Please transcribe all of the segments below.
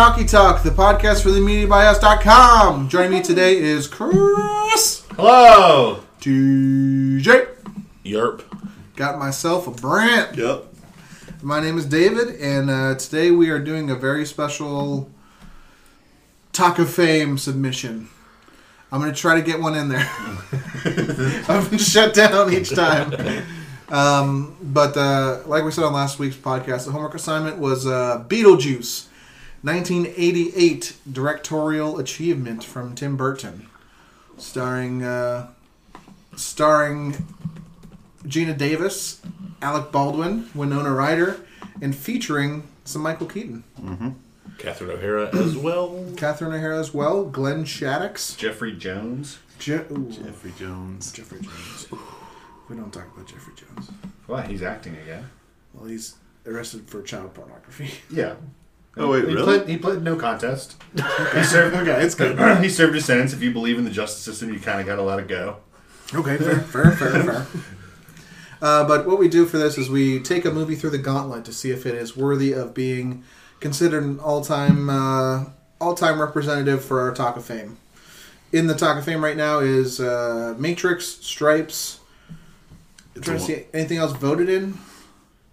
Talkie Talk, the podcast for the MediaByUs.com. Joining me today is Chris, Hello. TJ, Yerp. got myself a Brant. Yep. My name is David, and uh, today we are doing a very special Talk of Fame submission. I'm going to try to get one in there. I've been shut down each time. Um, but uh, like we said on last week's podcast, the homework assignment was uh, Beetlejuice, 1988 directorial achievement from Tim Burton, starring uh, starring Geena Davis, Alec Baldwin, Winona Ryder, and featuring some Michael Keaton, Catherine O'Hara as well. Catherine O'Hara as well, Glenn Shadix, Jeffrey Jones. Je- Jeffrey Jones. Jeffrey Jones. We don't talk about Jeffrey Jones. Well, he's acting again. Well, he's arrested for child pornography. Yeah. Oh, wait, he really? Pled, he pled no contest. he served. Okay, it's good. he served his sentence. If you believe in the justice system, you kind of got to let it go. Okay, fair, fair, fair, fair. Uh, but what we do for this is we take a movie through the gauntlet to see if it is worthy of being considered an all-time uh, all-time representative for our Talk of Fame. In the Talk of Fame right now is uh, Matrix, Stripes. It's trying to see anything else voted in.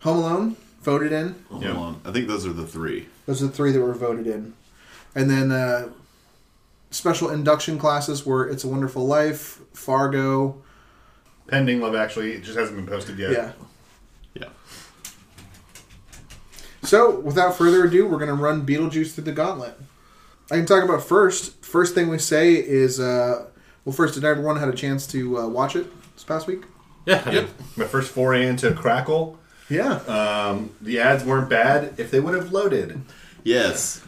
Home Alone voted in. Hold Yeah. on. I think those are the three. Those are the three that were voted in. And then uh, special induction classes were It's a Wonderful Life, Fargo. Pending Love Actually, it just hasn't been posted yet. Yeah. Yeah. So, without further ado, we're going to run Beetlejuice through the gauntlet. I can talk about first. First thing we say is, uh, well, first, did everyone had a chance to uh, watch it this past week? Yeah. I did. My first foray into Crackle. Yeah. Um, the ads weren't bad if they would have loaded. Yes.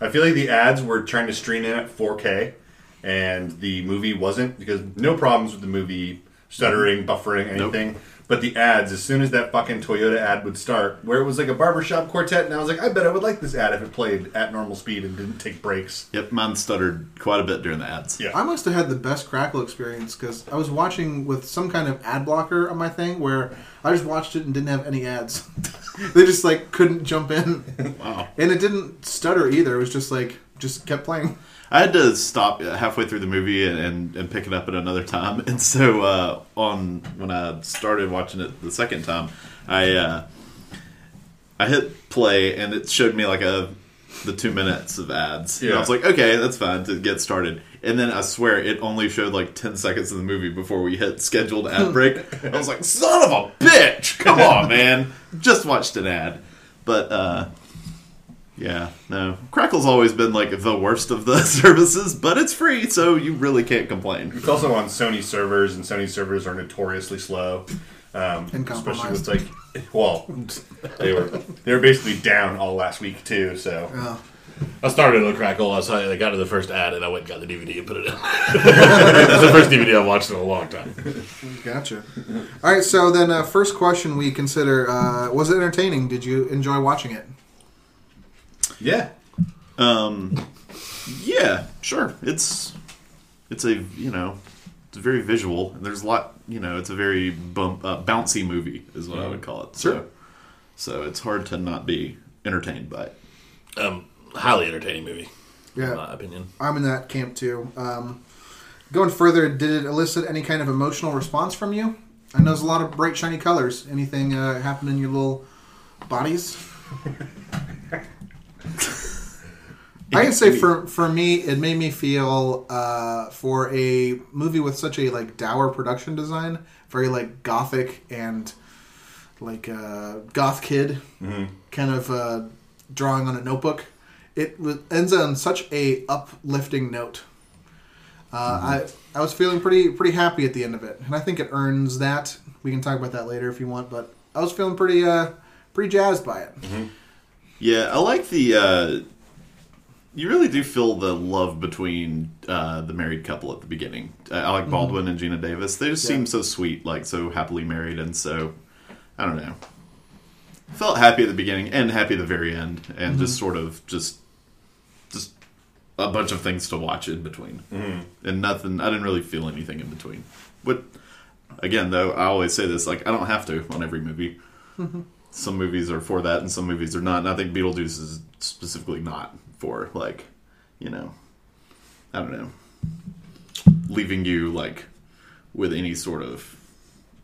I feel like the ads were trying to stream in at 4K, and the movie wasn't because no problems with the movie stuttering, buffering, Nope. anything. But the ads, as soon as that fucking Toyota ad would start, where it was like a barbershop quartet, and I was like, I bet I would like this ad if it played at normal speed and didn't take breaks. Yep. Mine stuttered quite a bit during the ads. Yeah. I must have had the best Crackle experience because I was watching with some kind of ad blocker on my thing where I just watched it and didn't have any ads. they just like couldn't jump in. Wow. And it didn't stutter either. It was just like just kept playing. I had to stop halfway through the movie and, and, and pick it up at another time. And so uh, on when I started watching it the second time, I uh, I hit play and it showed me like a the two minutes of ads. And I was like, okay, that's fine to get started. And then I swear it only showed like ten seconds of the movie before we hit scheduled ad break. I was like, son of a bitch! Come on, man! Just watched an ad, but. uh yeah, no. Crackle's always been like the worst of the services, but it's free, so you really can't complain. It's also on Sony servers, and Sony servers are notoriously slow. Um, And especially with like, well, they were they were basically down all last week too. So Oh. I started on Crackle. I saw I got to the first ad and I went and got the DVD and put it in. It's the first DVD I've watched in a long time. Gotcha. All right, so then uh, first question we consider uh, was it entertaining? Did you enjoy watching it? yeah, Um, yeah, sure. It's it's a you know it's very visual, and there's a lot. You know, it's a very bump, uh, bouncy movie, is what I would call it. So, Sure. so it's hard to not be entertained by it. Um, highly entertaining movie, in Yeah, my opinion. I'm in that camp too. Um, going further, did it elicit any kind of emotional response from you? I know there's a lot of bright, shiny colors. Anything uh, happen in your little bodies? I can say for for me, it made me feel uh, for a movie with such a like dour production design, very like gothic and like uh, goth kid kind of uh, drawing on a notebook. It ends on such a uplifting note. Uh, I I was feeling pretty pretty happy at the end of it, and I think it earns that. We can talk about that later if you want, but I was feeling pretty uh pretty jazzed by it. Yeah, I like the. Uh, you really do feel the love between uh, the married couple at the beginning, uh, Alec Baldwin and Geena Davis. They just Mm-hmm. Yeah. seem so sweet, like so happily married, and so I don't know. Felt happy at the beginning and happy at the very end, and Mm-hmm. just sort of just a bunch of things to watch in between, and nothing. I didn't really feel anything in between. But again, though, I always say this: like I don't have to on every movie. Mm-hmm. some movies are for that and some movies are not. And I think Beetlejuice is specifically not for like, you know, I don't know, leaving you like with any sort of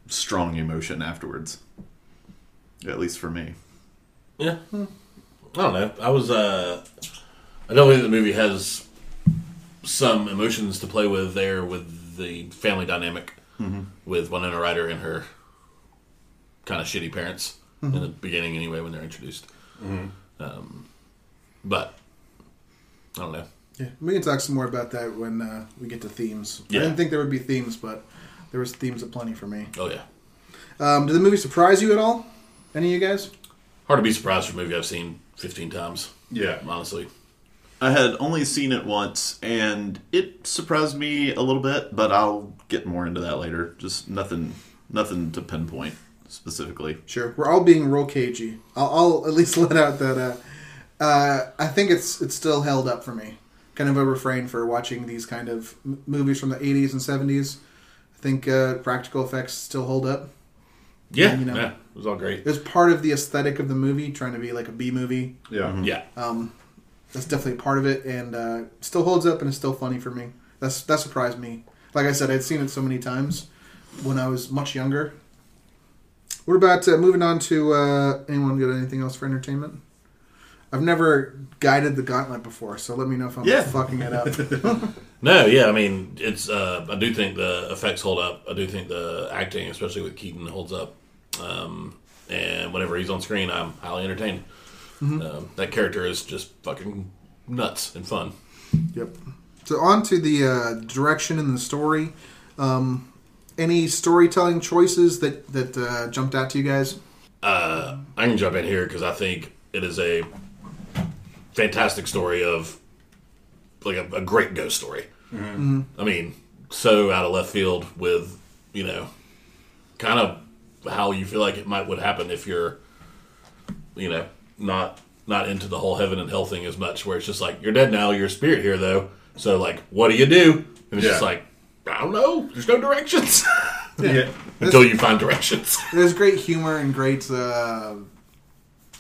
strong emotion afterwards. At least for me. Yeah. I don't know. I was. uh I don't think the movie has some emotions to play with there with the family dynamic with Winona Ryder and her kind of shitty parents in the beginning, anyway, when they're introduced. Um, but I don't know. Yeah, we can talk some more about that when uh, we get to themes. Yeah. I didn't think there would be themes, but there was themes aplenty for me. Oh yeah, Um, did the movie surprise you at all? Any of you guys? hard to be surprised for a movie I've seen fifteen times. Yeah. honestly. I had only seen it once and it surprised me a little bit, but I'll get more into that later. Just nothing nothing to pinpoint specifically. Sure, we're all being real cagey. I'll, I'll at least let out that uh, uh, I think it's it's still held up for me. Kind of a refrain for watching these kind of m- movies from the '80s and '70s. I think uh, practical effects still hold up. Yeah, you know. yeah, it was all great. It was part of the aesthetic of the movie, trying to be like a B movie. Yeah. Yeah, Um, that's definitely part of it, and uh, still holds up and it's still funny for me. That's that surprised me. Like I said, I'd seen it so many times when I was much younger. What about uh, moving on to uh, anyone got anything else for entertainment? I've never guided the gauntlet before, so let me know if I'm Yeah. fucking it up. No, yeah, I mean, it's. Uh, I do think the effects hold up. I do think the acting, especially with Keaton, holds up. Um, and whenever he's on screen, I'm highly entertained. Um, that character is just fucking nuts and fun. yep. So on to the uh, direction and the story. Um, any storytelling choices that that uh, jumped out to you guys? Uh, I can jump in here because I think it is a fantastic story of like a, a great ghost story. I mean, so out of left field with you know, kind of how you feel like it might would happen if you're, you know, not not into the whole heaven and hell thing as much. Where it's just like you're dead now, you're a spirit here though. So like, what do you do? And it's just like I don't know. There's no directions Yeah. until you find directions. There's great humor and great uh,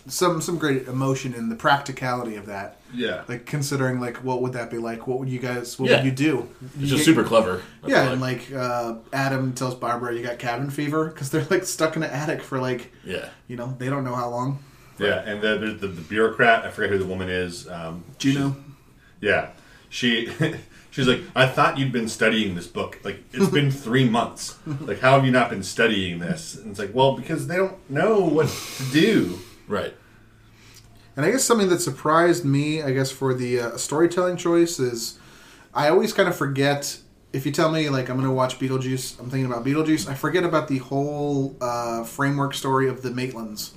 some some great emotion in the practicality of that. Yeah. Like considering like what would that be like? What would you guys? What Yeah. would you do? It's You just get- super clever. I Yeah, feel and like uh, Adam tells Barbara, "You got cabin fever," because they're like stuck in an attic for like yeah. you know they don't know how long. Yeah. And the, the, the, bureaucrat, I forget who the woman is. Um, Juno. Yeah, she she's like, I thought you'd been studying this book. Like it's been three months. Like how have you not been studying this? And it's like, well, because they don't know what to do. Right. And I guess something that surprised me, I guess, for the uh, storytelling choice is I always kind of forget. If you tell me, like, I'm going to watch Beetlejuice, I'm thinking about Beetlejuice, I forget about the whole uh, framework story of the Maitlands.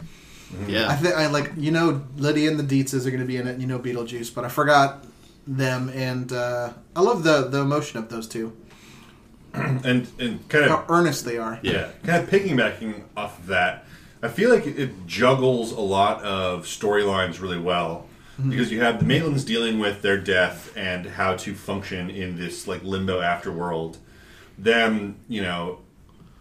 Yeah. I think, I like, you know, Lydia and the Deetzes are going to be in it, and you know Beetlejuice, but I forgot them, and uh, I love the, the emotion of those two. And and kind How of earnest they are. yeah, kind of piggybacking off of that. I feel like it, it juggles a lot of storylines really well because you have the Maitlands dealing with their death and how to function in this like limbo afterworld. Them, you know,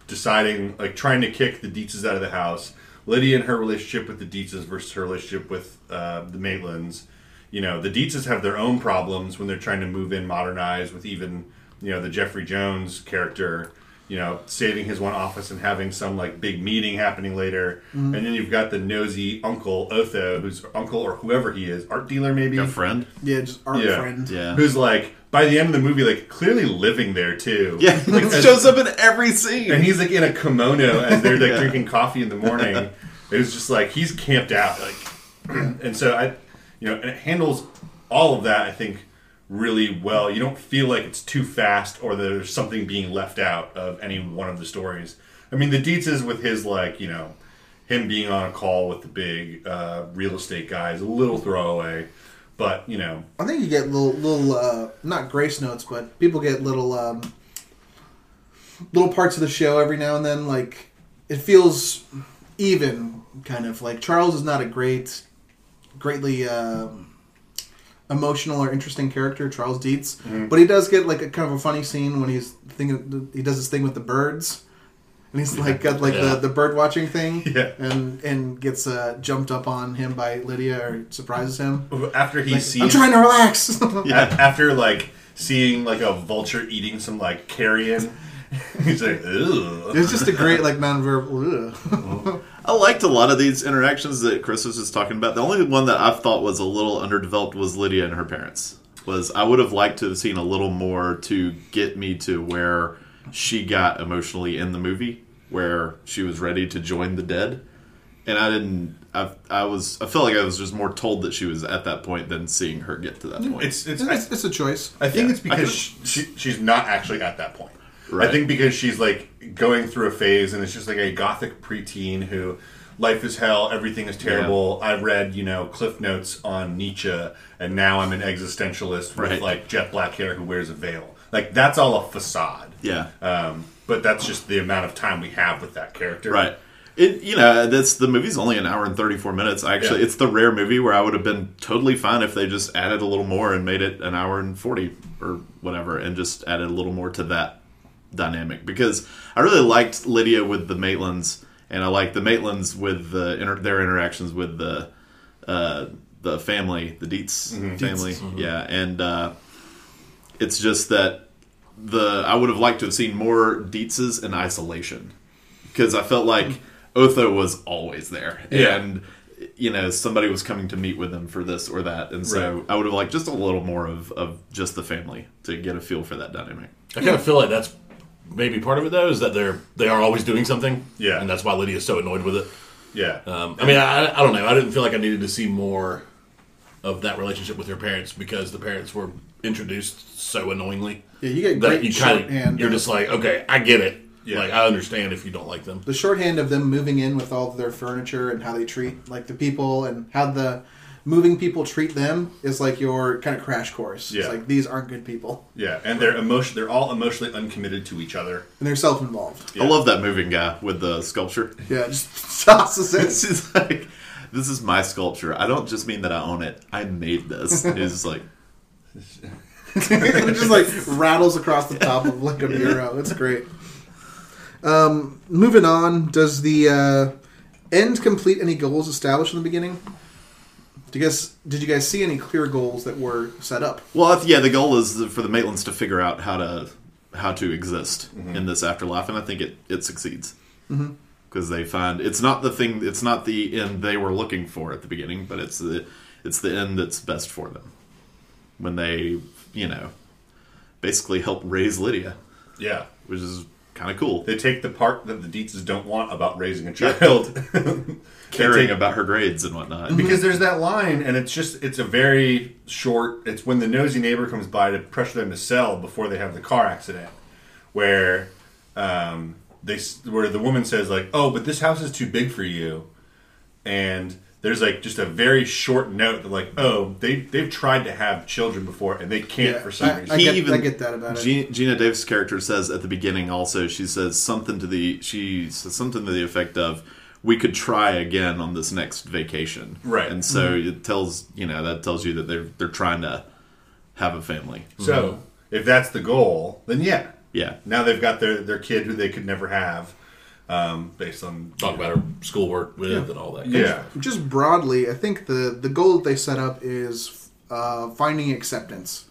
deciding like trying to kick the Deetzes out of the house. Lydia and her relationship with the Deetzes versus her relationship with uh, the Maitlands. You know, the Deetzes have their own problems when they're trying to move in, modernize with even you know the Jeffrey Jones character. You know, saving his one office and having some like big meeting happening later, and then you've got the nosy uncle Otho, who's uncle or whoever he is, art dealer maybe, a friend. Yeah, just art Yeah. friend. Yeah. who's like by the end of the movie like clearly living there too. Yeah, like as- shows up in every scene. and he's like in a kimono as they're like Yeah. drinking coffee in the morning. It was just like he's camped out, like, and so I, you know, and it handles all of that. I think really well. You don't feel like it's too fast or there's something being left out of any one of the stories. I mean, the Deetzes with his like, you know, him being on a call with the big uh, real estate guy is a little throwaway, but you know, I think you get little, little, uh, not grace notes, but people get little, um, little parts of the show every now and then. Like it feels even, kind of like Charles is not a great, greatly um emotional or interesting character, Charles Deetz, but he does get like a kind of a funny scene when he's thinking he does this thing with the birds. And he's like got like Yeah. the, the bird watching thing, Yeah. and and gets uh, jumped up on him by Lydia or surprises him. After he Like, sees, I'm trying to relax. a- after like seeing like a vulture eating some like carrion, he's like, Ugh. it's just a great like nonverbal. Ugh. I liked a lot of these interactions that Chris was just talking about. The only one that I thought was a little underdeveloped was Lydia and her parents. Was I would have liked to have seen a little more to get me to where she got emotionally in the movie, where she was ready to join the dead, and I didn't. I, I was. I felt like I was just more told that she was at that point than seeing her get to that point. It's it's. it's, it's a choice. I think Yeah. it's I because could- she, she's not actually at that point. Right. I think because she's like going through a phase and it's just like a gothic preteen who life is hell, everything is terrible. I read, you know, cliff notes on Nietzsche and now I'm an existentialist with Right. like jet black hair who wears a veil. Like that's all a facade. Yeah. Um, but that's just the amount of time we have with that character. Right. It you know that's the movie's only an hour and thirty four minutes. Actually, Yeah. it's the rare movie where I would have been totally fine if they just added a little more and made it an hour and forty or whatever, and just added a little more to that dynamic because I really liked Lydia with the Maitlands, and I liked the Maitlands with the inter- their interactions with the uh, the family, the Deetz family. Yeah, and uh, it's just that the I would have liked to have seen more Deetzes in isolation because I felt like Otho was always there, Yeah. and you know somebody was coming to meet with them for this or that, and so Right. I would have liked just a little more of, of just the family to get a feel for that dynamic. I kind of feel like that's maybe part of it though, is that they're they are always doing something. Yeah. and that's why Lydia's so annoyed with it. Yeah. Um, I mean, I, I don't know. I didn't feel like I needed to see more of that relationship with her parents because the parents were introduced so annoyingly Yeah, you get that great you kind shorthand. of you're just like, okay, I get it. Yeah. Like I understand if you don't like them. the shorthand of them moving in with all of their furniture and how they treat like the people and how the moving people treat them is like your kind of crash course. It's Yeah. like these aren't good people yeah. And they're emotion they're all emotionally uncommitted to each other. and they're self-involved. Yeah. I love that moving guy with the sculpture. Yeah, just tosses It's it. just like this is my sculpture. I don't just mean that I own it. I made this. It's like it just like rattles across the top of like a bureau. It's great. Um, moving on, does the uh, end complete any goals established in the beginning? Do you guys did you guys see any clear goals that were set up? Well, if, yeah, the goal is for the Maitlands to figure out how to how to exist in this afterlife, and I think it it succeeds because they find it's not the thing, it's not the end they were looking for at the beginning, but it's the it's the end that's best for them when they you know basically help raise Lydia, Yeah. which is kind of cool. They take the part that the Deetzes don't want about raising a child. Caring take- about her grades and whatnot. because there's that line and it's just it's a very short it's when the nosy neighbor comes by to pressure them to sell before they have the car accident where um, they s- where the woman says like oh but this house is too big for you and there's like just a very short note that like oh they they've tried to have children before and they can't Yeah, for some I- reason. I he get- even I get that about it. Geena, Geena Davis' character says at the beginning also she says something to the she says something to the effect of we could try again on this next vacation. Right. and so mm-hmm. it tells you know that tells you that they're they're trying to have a family. So mm-hmm. if that's the goal then yeah. Yeah. Now they've got their their kid who they could never have um, based on Talk about her schoolwork with and all that. kind of yeah Just broadly, I think the the goal that they set up is uh, finding acceptance,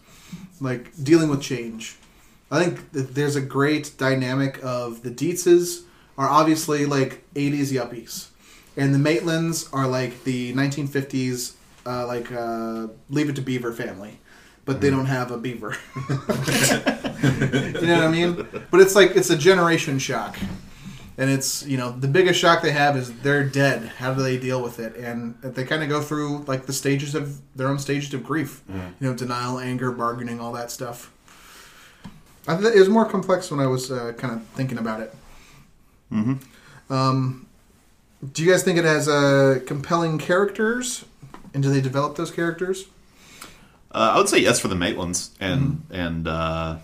like dealing with change. I think that there's a great dynamic of the Deetzes are obviously like 80s yuppies, and the Maitlands are like the 1950s, uh, like uh, Leave It to Beaver family, but they don't have a beaver. you know what I mean? But it's like it's a generation shock. And it's you know the biggest shock they have is they're dead. How do they deal with it? And they kind of go through like the stages of their own stages of grief. You know, denial, anger, bargaining, all that stuff. I th- it was more complex when I was uh, kind of thinking about it. Mm-hmm. Um, do you guys think it has uh, compelling characters? And do they develop those characters? uh, I would say yes for the Maitlands and and uh,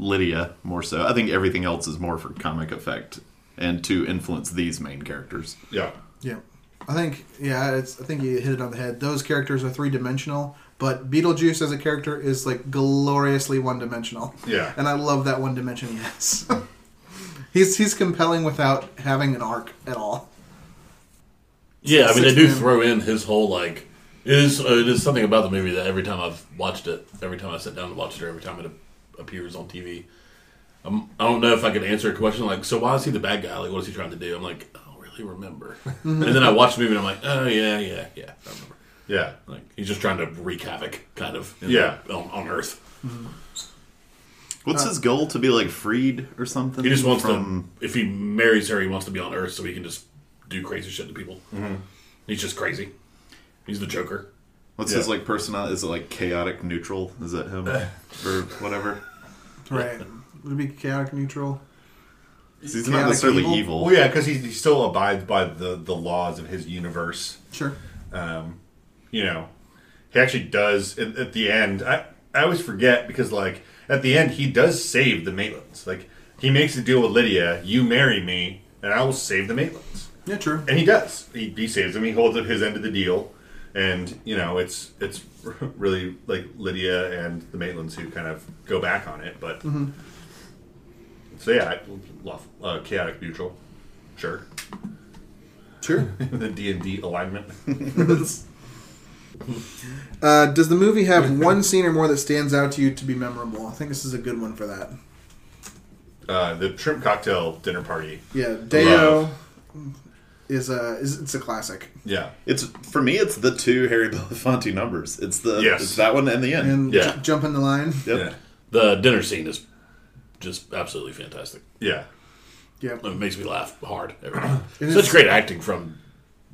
Lydia more so I think everything else is more for comic effect and to influence these main characters yeah Yeah, I think yeah, it's. I think you hit it on the head. Those characters are three dimensional, but Beetlejuice as a character is like gloriously one dimensional. Yeah. and I love that one dimension yes. He's he's compelling without having an arc at all. Yeah, I mean they do throw in his whole like it is uh, it is something about the movie that every time I've watched it, every time I sit down to watch it, or every time it appears on TV, I'm, um, I don't know if I could answer a question like, so why is he the bad guy? Like, what is he trying to do? I'm like, I don't really remember. and then I watch the movie and I'm like, oh yeah, yeah, yeah, I remember. Yeah. Like he's just trying to wreak havoc, kind of, in Yeah. the- on, on Earth. Mm-hmm. What's uh, his goal to be like freed or something? He just wants from. to. If he marries her, he wants to be on Earth so he can just do crazy shit to people. Mm-hmm. He's just crazy. He's the Joker. What's Yeah. his like personality? Is it like chaotic neutral? Is that him or whatever? Right. Would it be chaotic neutral? 'Cause He's Chaotic not necessarily evil? evil. Well, yeah, because he, he still abides by the, the laws of his universe. Sure. Um, you know, he actually does at, at the end. I, I always forget because, like, at the end, he does save the Maitlands. Like, he makes a deal with Lydia you marry me, and I will save the Maitlands. Yeah, true. And he does. He, he saves them. He holds up his end of the deal, and you know it's it's really like Lydia and the Maitlands who kind of go back on it. But so yeah, love uh, chaotic neutral, sure. Sure. the D and D alignment. Uh, does the movie have one scene or more that stands out to you to be memorable? I think this is a good one for that. uh, the shrimp cocktail dinner party. Yeah, Day-O Love. Is a is it's a classic, Yeah, It's for me. It's the two Harry Belafonte numbers. It's the Yes. it's that one and the end. and Yeah. j- jumping the line. Yep. yeah, The dinner scene is just absolutely fantastic. yeah. Yeah, It makes me laugh hard every time. Such great acting from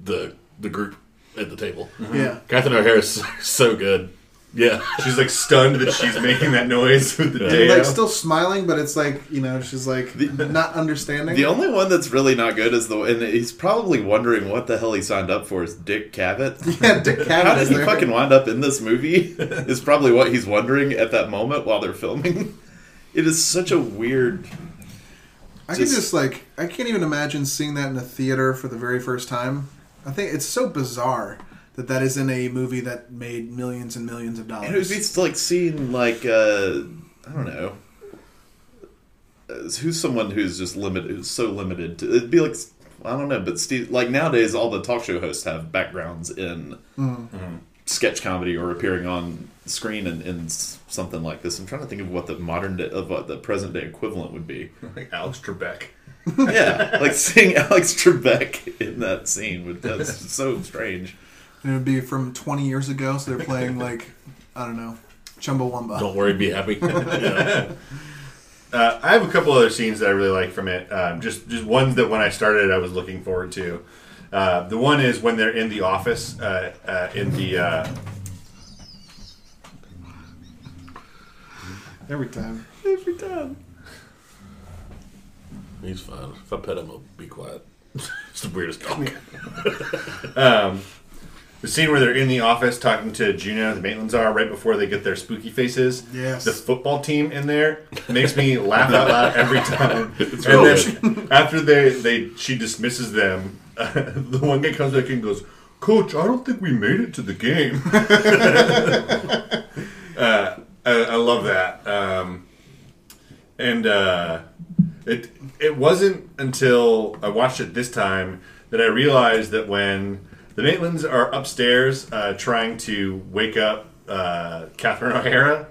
the the group at the table. yeah. Catherine O'Hara is so good. Yeah, She's like stunned that she's making that noise with the Yeah. Day-O. Like still smiling, but it's like you know she's like not understanding. The only one that's really not good is the and he's probably wondering what the hell he signed up for is Dick Cavett. yeah, Dick How Cavett did he there. fucking wind up in this movie? is probably what he's wondering at that moment while they're filming. It is such a weird. I can just- just like I can't even imagine seeing that in a theater for the very first time. I think it's so bizarre that that is in a movie that made millions and millions of dollars. And it would be like seeing like uh, I don't know. Uh, Who's someone who's just limited, who's so limited to? It'd be like I don't know, but Steve, like nowadays, all the talk show hosts have backgrounds in sketch comedy or appearing on screen in, in something like this. I'm trying to think of what the modern day, of what the present day equivalent would be. like Alex Trebek. yeah, like seeing Alex Trebek in that scene would that's so strange. And it would be from 20 years ago, so they're playing like I don't know, Chumbawamba. don't worry, be happy. Yeah. Uh, I have a couple other scenes that I really like from it. Um, just just ones that when I started, I was looking forward to. Uh, the one is when they're in the office uh, uh, in the. Uh, Every time. Every time. He's fine. If I pet him, he'll be quiet. it's the weirdest dog. um, the scene where they're in the office talking to Juno, the Maitlands are right before they get their spooky faces. Yes. The football team in there makes me laugh out loud every time. It's and then after they, they she dismisses them, the one guy comes back and goes, "Coach, I don't think we made it to the game." uh, I, I love that. Um, and uh, it it wasn't until I watched it this time that I realized that when the Maitlands are upstairs uh, trying to wake up uh, Catherine O'Hara,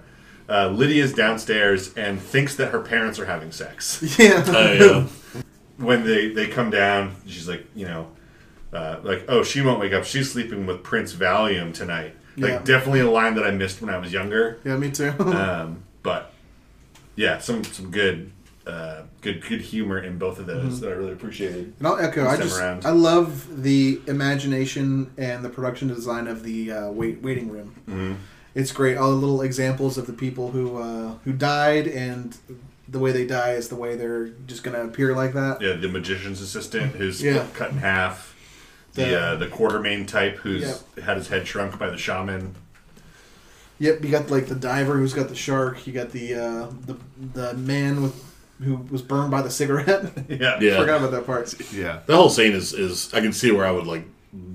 uh, Lydia's downstairs and thinks that her parents are having sex. Yeah. Oh, yeah. when they they come down, she's like, you know, uh, like, oh, she won't wake up. She's sleeping with Prince Valium tonight. Like, Yeah. definitely a line that I missed when I was younger. yeah, me too. Um, but yeah, some some good uh, good good humor in both of those that I really appreciated. And I'll echo. I just around. I love the imagination and the production design of the uh, wait, waiting room. Mm-hmm. It's great. All the little examples of the people who uh, who died and the way they die is the way they're just going to appear like that. Yeah, the magician's assistant who's Yeah. cut in half. The The- uh, the Quatermain type who's had his head shrunk by the shaman. Yep, you got like the diver who's got the shark. You got the uh, the the man with who was burned by the cigarette. Yeah, Yeah. Forgot about that part. Yeah. The whole scene is, is I can see where I would like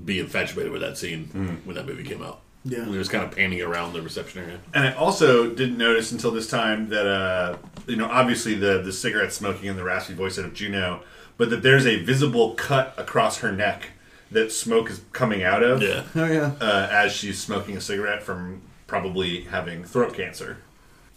be infatuated with that scene Mm. when that movie came out. Yeah. We was kind of panning around the reception area. And I also didn't notice until this time that uh, you know obviously the the cigarette smoking and the raspy voice out of Juno, but that there's a visible cut across her neck that smoke is coming out of Yeah. Oh yeah. uh, as she's smoking a cigarette from probably having throat cancer.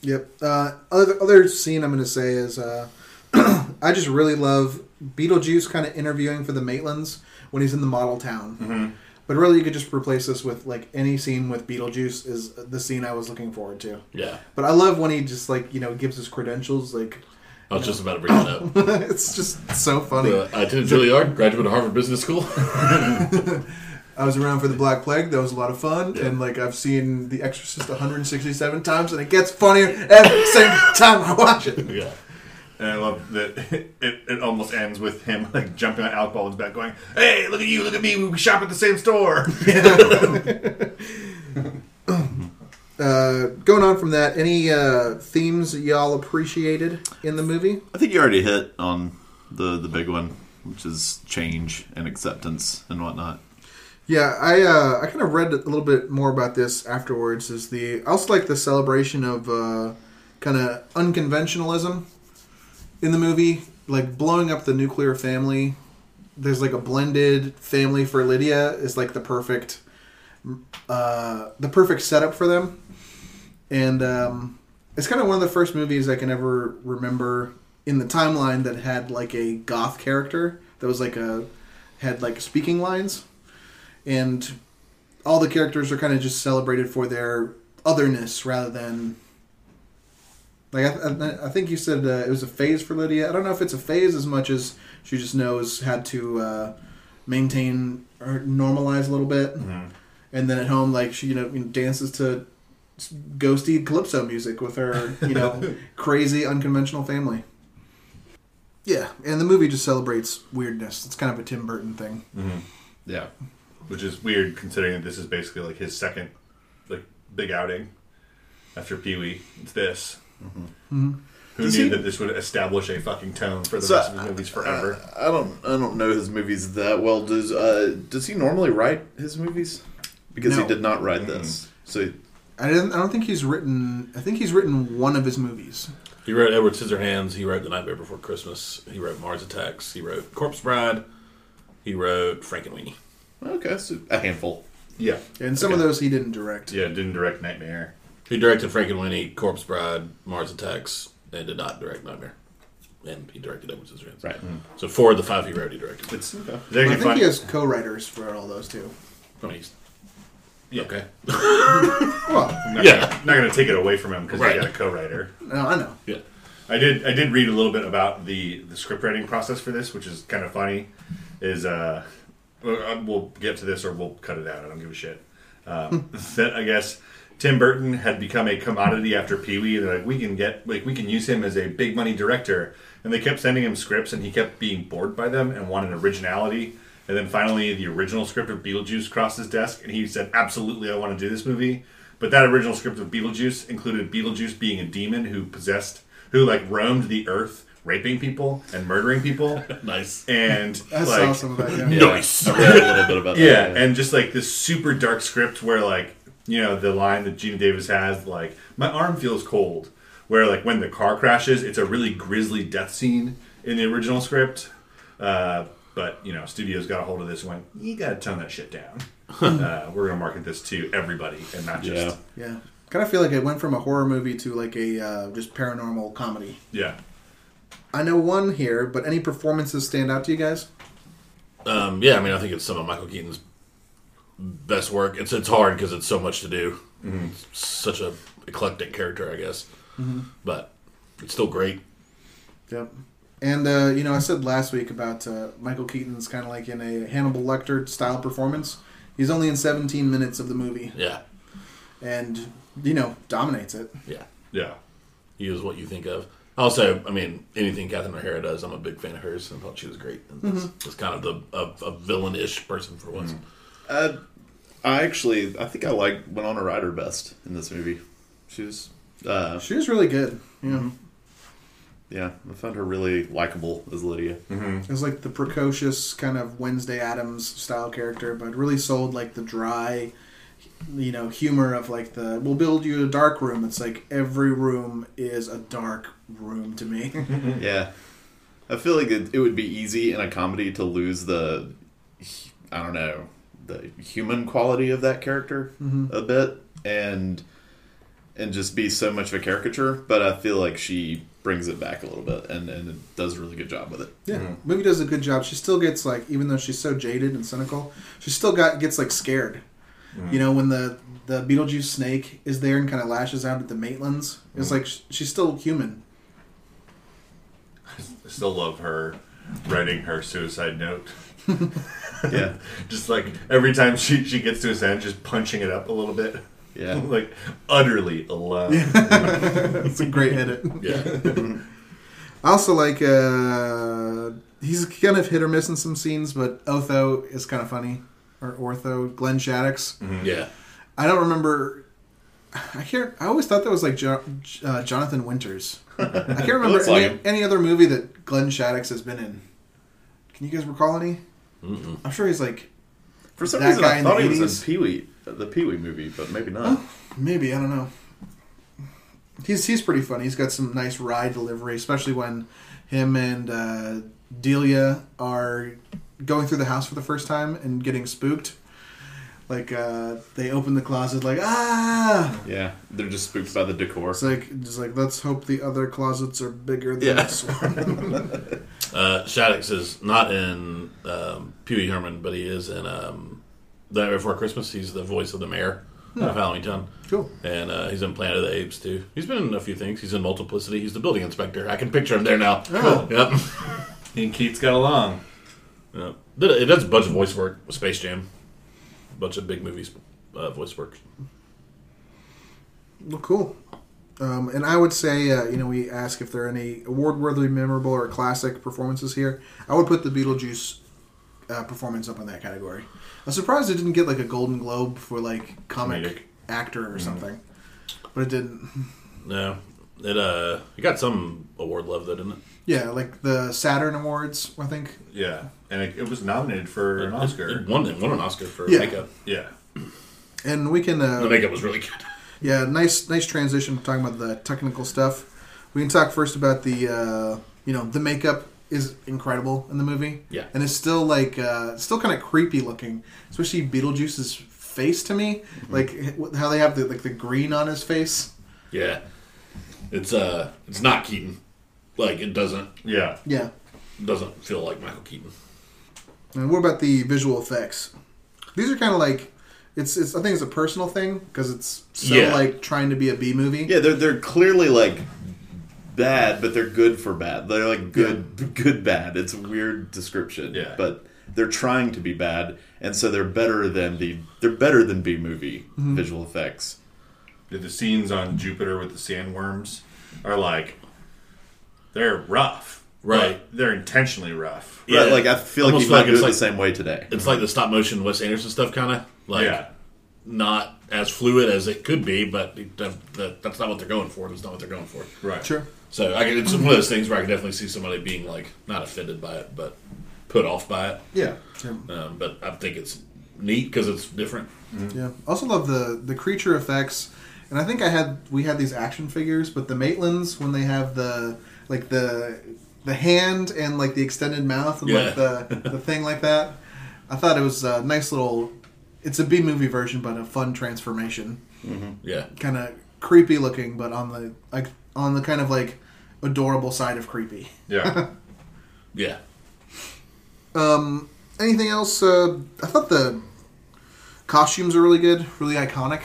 Yep. Uh, other other scene I'm going to say is uh, I just really love Beetlejuice kind of interviewing for the Maitlands when he's in the model town. But really, you could just replace this with like any scene with Beetlejuice is the scene I was looking forward to. Yeah. But I love when he just like you know gives his credentials. Like I was just about to bring that up. it's just so funny. Uh, I attended Juilliard, graduate of Harvard Business School. I was around for the Black Plague. That was a lot of fun, and like I've seen The Exorcist 167 times, and it gets funnier every time I watch it. yeah. And I love that it, it almost ends with him like jumping on Alec Baldwin's back, going, "Hey, look at you! Look at me! We shop at the same store." Uh, going on from that, any uh, themes that y'all appreciated in the movie? I think you already hit on the the big one, which is change and acceptance and whatnot. Yeah, I uh, I kind of read a little bit more about this afterwards. Is the I also like the celebration of uh, kind of unconventionalism in the movie, like blowing up the nuclear family. There's like a blended family for Lydia is like the perfect uh, the perfect setup for them, and um, it's kind of one of the first movies I can ever remember in the timeline that had like a goth character that was like a had like speaking lines and all the characters are kind of just celebrated for their otherness rather than like I, I, I think you said uh, it was a phase for Lydia. I don't know if it's a phase as much as she just knows how to uh, maintain or normalize a little bit, and then at home like she you know, you know dances to ghosty calypso music with her you know crazy unconventional family. Yeah, and the movie just celebrates weirdness. It's kind of a Tim Burton thing. Yeah, which is weird considering that this is basically like his second like big outing after Pee Wee. It's this. Mm-hmm. Mm-hmm. Who Does knew he- that this would establish a fucking tone for the So, rest of his movies forever? I don't I don't know his movies that well. Does uh, does he normally write his movies? Because No. he did not write mm-hmm. this. So I didn't. I don't think he's written. I think he's written one of his movies. He wrote Edward Scissorhands. He wrote The Nightmare Before Christmas. He wrote Mars Attacks. He wrote Corpse Bride. He wrote Frankenweenie. Okay, so a handful. yeah, And some of those he didn't direct. yeah. Didn't direct Nightmare. He directed Frankenweenie, Corpse Bride, Mars Attacks, and did not direct Nightmare. And he directed Edward Scissorhands. Right. So four of the five he wrote, he directed. It's, it's I think funny. he has co-writers for all those too. I mean, he's, Yeah. Okay. Well, I'm not Yeah. gonna, not going to take it away from him because Right. he got a co-writer. no, I know. Yeah. I did I did read a little bit about the the script writing process for this, which is kind of funny. Is uh, well, uh, we'll get to this or we'll cut it out. I don't give a shit. Um, that I guess Tim Burton had become a commodity after Pee Wee. They're like, we can get like we can use him as a big money director, and they kept sending him scripts, and he kept being bored by them and wanted originality. And then finally, the original script of Beetlejuice crossed his desk, and he said, "Absolutely, I want to do this movie." But that original script of Beetlejuice included Beetlejuice being a demon who possessed, who like roamed the earth, raping people and murdering people, Nice. and I like saw some of that. Yeah. Yeah. Nice. I read a little bit about that. yeah, and just like this super dark script where like you know the line that Geena Davis has like my arm feels cold, where like when the car crashes, it's a really grisly death scene in the original script. Uh, but you know, studios got a hold of this and went, you got to tone that shit down. uh, we're gonna market this to everybody and not just Yeah. Yeah. Kind of feel like it went from a horror movie to like a uh, just paranormal comedy. yeah. I know one here, but any performances stand out to you guys? Um, yeah, I mean, I think it's some of Michael Keaton's best work. It's it's hard because it's so much to do. It's such a eclectic character, I guess. But it's still great. Yep. And uh, you know, I said last week about uh, Michael Keaton's kind of like in a Hannibal Lecter style performance. He's only in 17 minutes of the movie, Yeah, and you know, dominates it. yeah. Yeah. He is what you think of. Also, I mean, anything Catherine O'Hara does, I'm a big fan of hers. I thought she was great. And it's, it's kind of the a, a villain-ish person for once. Uh, I actually, I think I like went on Winona Ryder best in this movie. She was, uh, She was really good. Yeah. yeah, I found her really likable as Lydia. It was like the precocious kind of Wednesday Addams style character, but really sold like the dry you know humor of like the we'll build you a dark room. It's like every room is a dark room to me. Yeah, I feel like it, it would be easy in a comedy to lose the, I don't know, the human quality of that character mm-hmm. a bit, and and just be so much of a caricature. But I feel like she brings it back a little bit and and does a really good job with it. Yeah, mm-hmm. movie does a good job. She still gets like, even though she's so jaded and cynical, she still got gets like scared. You know, when the the Beetlejuice snake is there and kind of lashes out at the Maitlands, it's like sh- she's still human. I still love her writing her suicide note. Yeah, Just like every time she, she gets to his end, just punching it up a little bit. yeah. like utterly alone. It's a great edit. Yeah. I also like uh he's kind of hit or miss in some scenes, but Otho is kind of funny. Or Ortho, Glenn Shadix. Yeah. I don't remember. I can't. I always thought that was like jo- uh, Jonathan Winters. I can't remember Looks like any, other movie that Glenn Shadix has been in. Can you guys recall any? I'm sure he's like For some That reason, guy I in thought the he was in Pee Wee, the Pee Wee movie, but maybe not. maybe I don't know. He's he's pretty funny. He's got some nice ride delivery, especially when him and uh, Delia are going through the house for the first time and getting spooked. Like uh, they open the closet, like ah. Yeah, they're just spooked by the decor. It's like just like let's hope the other closets are bigger than Yeah. this one. Uh, Shadix is not in um, Pee Wee Herman, but he is in um, The Night Before Christmas. He's the voice of the mayor of Halloween Town. cool. And uh, he's in Planet of the Apes, too. He's been in a few things. He's in Multiplicity. He's the building inspector. I can picture him there now. Oh. Yep. He and Keats got along. Did It does a bunch of voice work with Space Jam. A bunch of big movies, uh, voice work. Well, cool. Um, and I would say, uh, you know, we ask if there are any award-worthy, memorable, or classic performances here. I would put the Beetlejuice uh, performance up in that category. I'm surprised it didn't get like a Golden Globe for like comic Comedic. actor or something, but it didn't. No. It uh, it got some award love, though, didn't it? Yeah, like the Saturn Awards, I think. Yeah, and it, it was nominated for an Oscar. It, won, it won an Oscar for Yeah. makeup. yeah, And we can, The uh, makeup was really good. yeah, nice, nice transition talking about the technical stuff. We can talk first about the, uh, you know, the makeup is incredible in the movie. Yeah. and it's still like, uh, still kind of creepy looking, especially Beetlejuice's face to me, like how they have the like the green on his face. Yeah. It's uh, it's not Keaton. Like it doesn't yeah. Yeah. doesn't feel like Michael Keaton. And what about the visual effects? These are kind of like, it's, it's I think it's a personal thing because it's so Yeah. like trying to be a B movie. Yeah, they're they're clearly like bad, but they're good for bad. They're like good good bad. It's a weird description. Yeah. But they're trying to be bad, and so they're better than the they're better than B movie mm-hmm. visual effects. The- The scenes on Jupiter with the sandworms are like they're rough, Right. but They're intentionally rough. Yeah. Right, like I feel like Almost you might like do it's it like- the same way today. It's like the stop motion Wes Anderson stuff, kind of like yeah, not as fluid as it could be, but it- that, that, that's not what they're going for. That's not what they're going for. right. Sure. So I can, it's one of those things where I can definitely see somebody being like not offended by it, but put off by it. Yeah. Um, but I think it's neat because it's different. Yeah. I also love the the creature effects, and I think I had we had these action figures, but the Maitlands when they have the like the the hand and like the extended mouth and like the the thing like that. I thought it was a nice little. It's a B movie version, but a fun transformation. Yeah. Kind of creepy looking, but on the like on the kind of like adorable side of creepy. Yeah, Yeah. Um, anything else? Uh, I thought the costumes are really good, really iconic.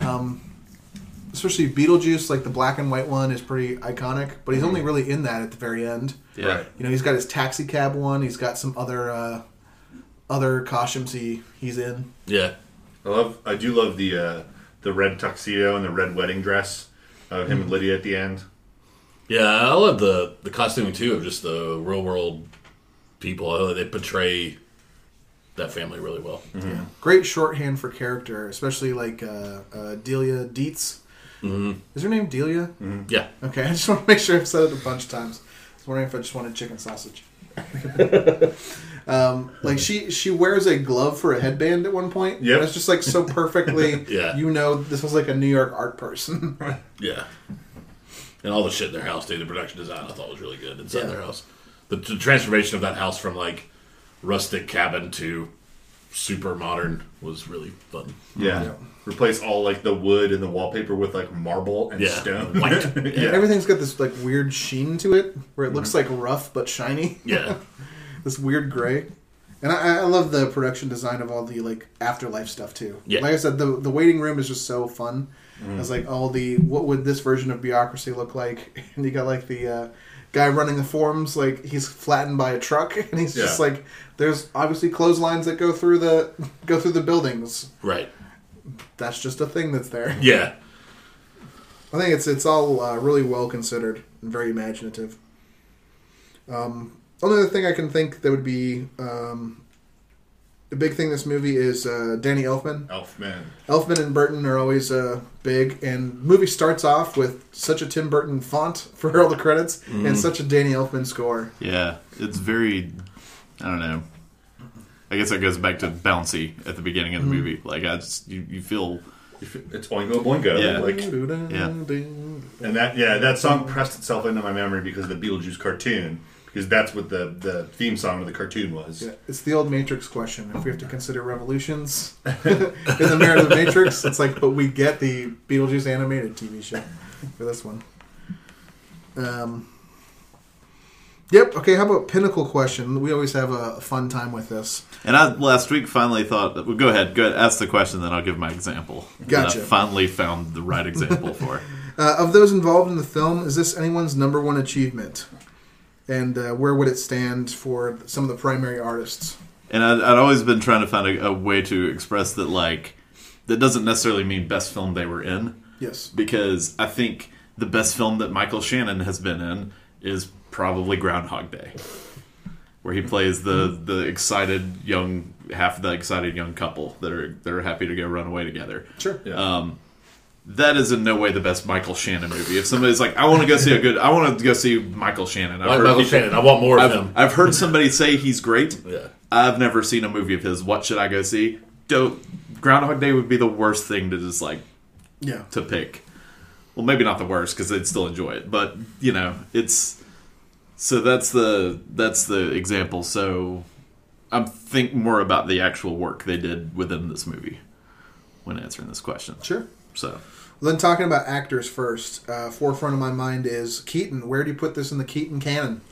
Um, especially Beetlejuice, like the black and white one, is pretty iconic. But he's only really in that at the very end. Yeah. Right. You know, he's got his taxi cab one. He's got some other uh, other costumes he he's in. Yeah. I love. I do love the uh, the red tuxedo and the red wedding dress of him and Lydia at the end. Yeah, I love the the costuming too of just the real world people. I love they portray that family really well. Yeah, Great shorthand for character, especially like uh, uh, Delia Deetz. Mm-hmm. Is her name Delia? Yeah, Okay, I just want to make sure I've said it a bunch of times. I was wondering if I just wanted chicken sausage. Um, like she she wears a glove for a headband at one point. Yeah, and it's just like so perfectly. Yeah. you know this was like a New York art person. Yeah. And all the shit in their house, too. The production design I thought was really good inside Yeah. their house. The, the transformation of that house from like rustic cabin to super modern was really fun. Yeah. Yeah. Replace all like the wood and the wallpaper with like marble and Yeah. stone. White. yeah. Everything's got this like weird sheen to it, where it looks like rough but shiny. Yeah. this weird gray. And I, I love the production design of all the like afterlife stuff too. Yeah. Like I said, the the waiting room is just so fun. It's like all the what would this version of bureaucracy look like? And you got like the uh, guy running the forms, like he's flattened by a truck, and he's just like there's obviously clotheslines that go through the go through the buildings. Right. That's just a thing that's there. Yeah. I think it's it's all uh, really well considered and very imaginative. Um, only other thing I can think that would be um, a big thing in this movie is uh, Danny Elfman. Elfman. Elfman and Burton are always uh, big, and movie starts off with such a Tim Burton font for all the credits and such a Danny Elfman score. Yeah, it's very. I don't know. I guess that goes back to bouncy at the beginning of the movie. Like I just you, you feel It's Oingo Boingo. Yeah. Like, Yeah. and that yeah, that song pressed itself into my memory because of the Beetlejuice cartoon. Because that's what the, the theme song of the cartoon was. Yeah, it's the old Matrix question. If we have to consider revolutions in the mirror of the Matrix, it's like, but we get the Beetlejuice animated TV show for this one. Um, yep. Okay. How about pinnacle question? We always have a fun time with this. And I last week finally thought, well, go ahead, go ahead, ask the question, then I'll give my example. Gotcha. I finally found the right example for. Uh, of those involved in the film, is this anyone's number one achievement? And uh, where would it stand for some of the primary artists? And I'd, I'd always been trying to find a, a way to express that, like, that doesn't necessarily mean best film they were in, Yes. because I think the best film that Michael Shannon has been in is probably Groundhog Day, where he plays the the excited young half the excited young couple that are that are happy to go run away together. Sure. Yeah. Um, that is in no way the best Michael Shannon movie. If somebody's like, I want to go see a good, I want to go see Michael Shannon. I've Like heard Michael people- Shannon. I want more of I've, him. I've heard somebody say he's great. Yeah. I've never seen a movie of his. What should I go see? Don't, Groundhog Day would be the worst thing to just like Yeah. to pick. Well, maybe not the worst because they'd still enjoy it, but you know, it's so that's the that's the example. So I'm think more about the actual work they did within this movie when answering this question. Sure. So Then talking about actors first, uh, forefront of my mind is Keaton. Where do you put this in the Keaton canon?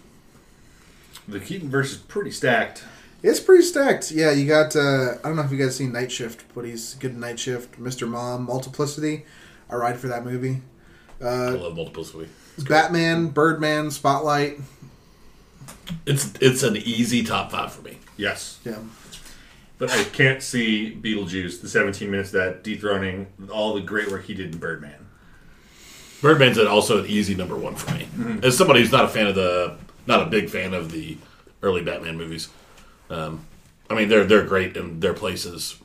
the Keaton verse is pretty stacked. It's pretty stacked. Yeah, you got. Uh, I don't know if you guys seen Night Shift, but he's good in Night Shift. Mr. Mom, Multiplicity. I ride for that movie. Uh, I love multiplicity. Batman, Birdman, Spotlight. It's it's an easy top five for me. Yes. Yeah, But I can't see Beetlejuice, the 17 minutes of that dethroning all the great work he did in Birdman. Birdman's an- also an easy number one for me. Mm-hmm. As somebody who's not a fan of the, not a big fan of the early Batman movies. Um, I mean, they're they're great in their places,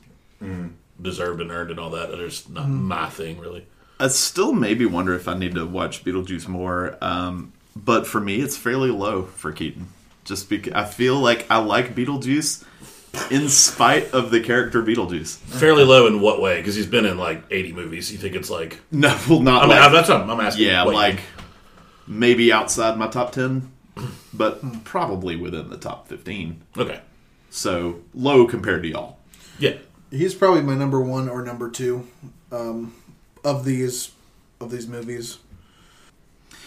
mm-hmm. deserved and earned and all that. They're just not mm-hmm. my thing really. I still maybe wonder if I need to watch Beetlejuice more. Um, but for me, it's fairly low for Keaton. Just because I feel like I like Beetlejuice in spite of the character Beetlejuice. Fairly low in what way? Because he's been in like eighty movies. You think it's like? No, well, not I mean, like, that's what I'm asking. yeah, what like maybe outside my top ten, but probably within the top fifteen. okay, So low compared to y'all. yeah, he's probably my number one or number two um, of these of these movies.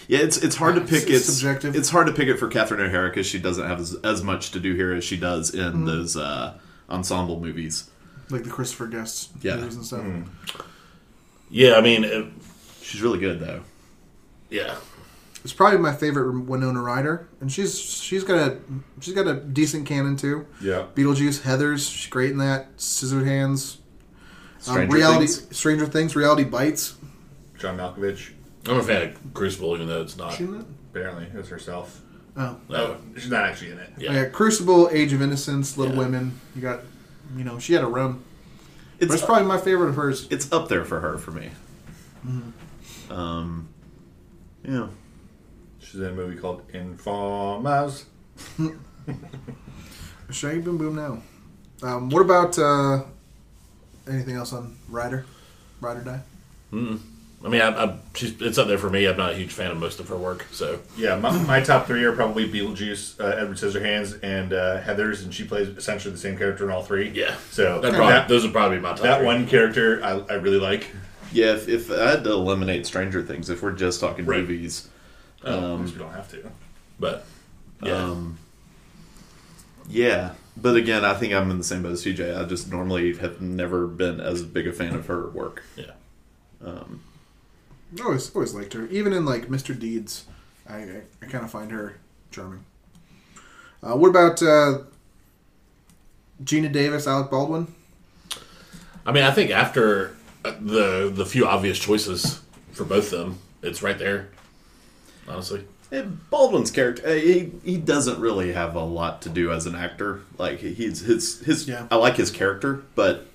Yeah, it's it's hard to pick. it's It's, subjective. It's hard to pick it for Catherine O'Hara because she doesn't have as, as much to do here as she does in Mm-hmm. those uh, ensemble movies. Like the Christopher Guest Yeah. movies and stuff. yeah. I mean, it, She's really good though. yeah. It's probably my favorite Winona Ryder, and she's she's got a she's got a decent canon too. Yeah. Beetlejuice, Heather's, she's great in that. Scissorhands, Stranger reality, Things. Stranger Things, Reality Bites. John Malkovich, I'm a fan of Crucible, even though it's not. She in that? apparently, is herself. Oh, No, She's not actually in it. yeah. yeah. Crucible, Age of Innocence, Little Yeah. Women. You got, you know, she had a run. But It's it's probably my favorite of hers. it's up there for her for me. Mm-hmm. Um, yeah. She's in a movie called Informers. Shaggy Boom Boom now. Um, what about uh, anything else on Ryder? Ryder Die? I mean, I, I, she's, it's up there for me. I'm not a huge fan of most of her work, so Yeah, my, my top three are probably Beetlejuice, uh, Edward Scissorhands, and uh, Heather's, and she plays essentially the same character in all three. yeah. So That that, probably, that, those would probably be my top. three. one character I, I really like. Yeah, if, if I had to eliminate Stranger Things, if we're just talking Right. movies, Um, um, we don't have to. but yeah, um, yeah. But again, I think I'm in the same boat as CJ. I just normally have never been as big a fan of her work. yeah. Um, I always, always liked her. Even in like Mr. Deeds, I, I, I kind of find her charming. Uh, what about uh, Geena Davis, Alec Baldwin? I mean, I think after uh, the the few obvious choices for both of them, it's right there. Honestly, and Baldwin's character, uh, he he doesn't really have a lot to do as an actor. Like he's his his. Yeah. I like his character, but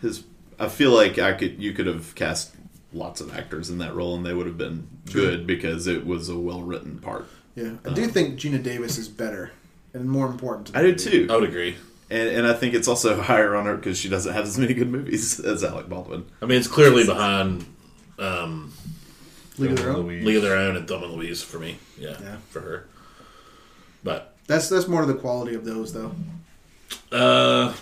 his. I feel like I could you could have cast lots of actors in that role and they would have been good because it was a well written part. Yeah, I do think Geena Davis is better and more important. To I do movie. too. I would agree. And, and I think it's also higher on her because she doesn't have as many good movies as Alec Baldwin. I mean, it's clearly behind um, League of Their Own. Louise. League of Their Own and Thelma and Louise for me. Yeah, Yeah. for her. But That's that's more to the quality of those though, uh,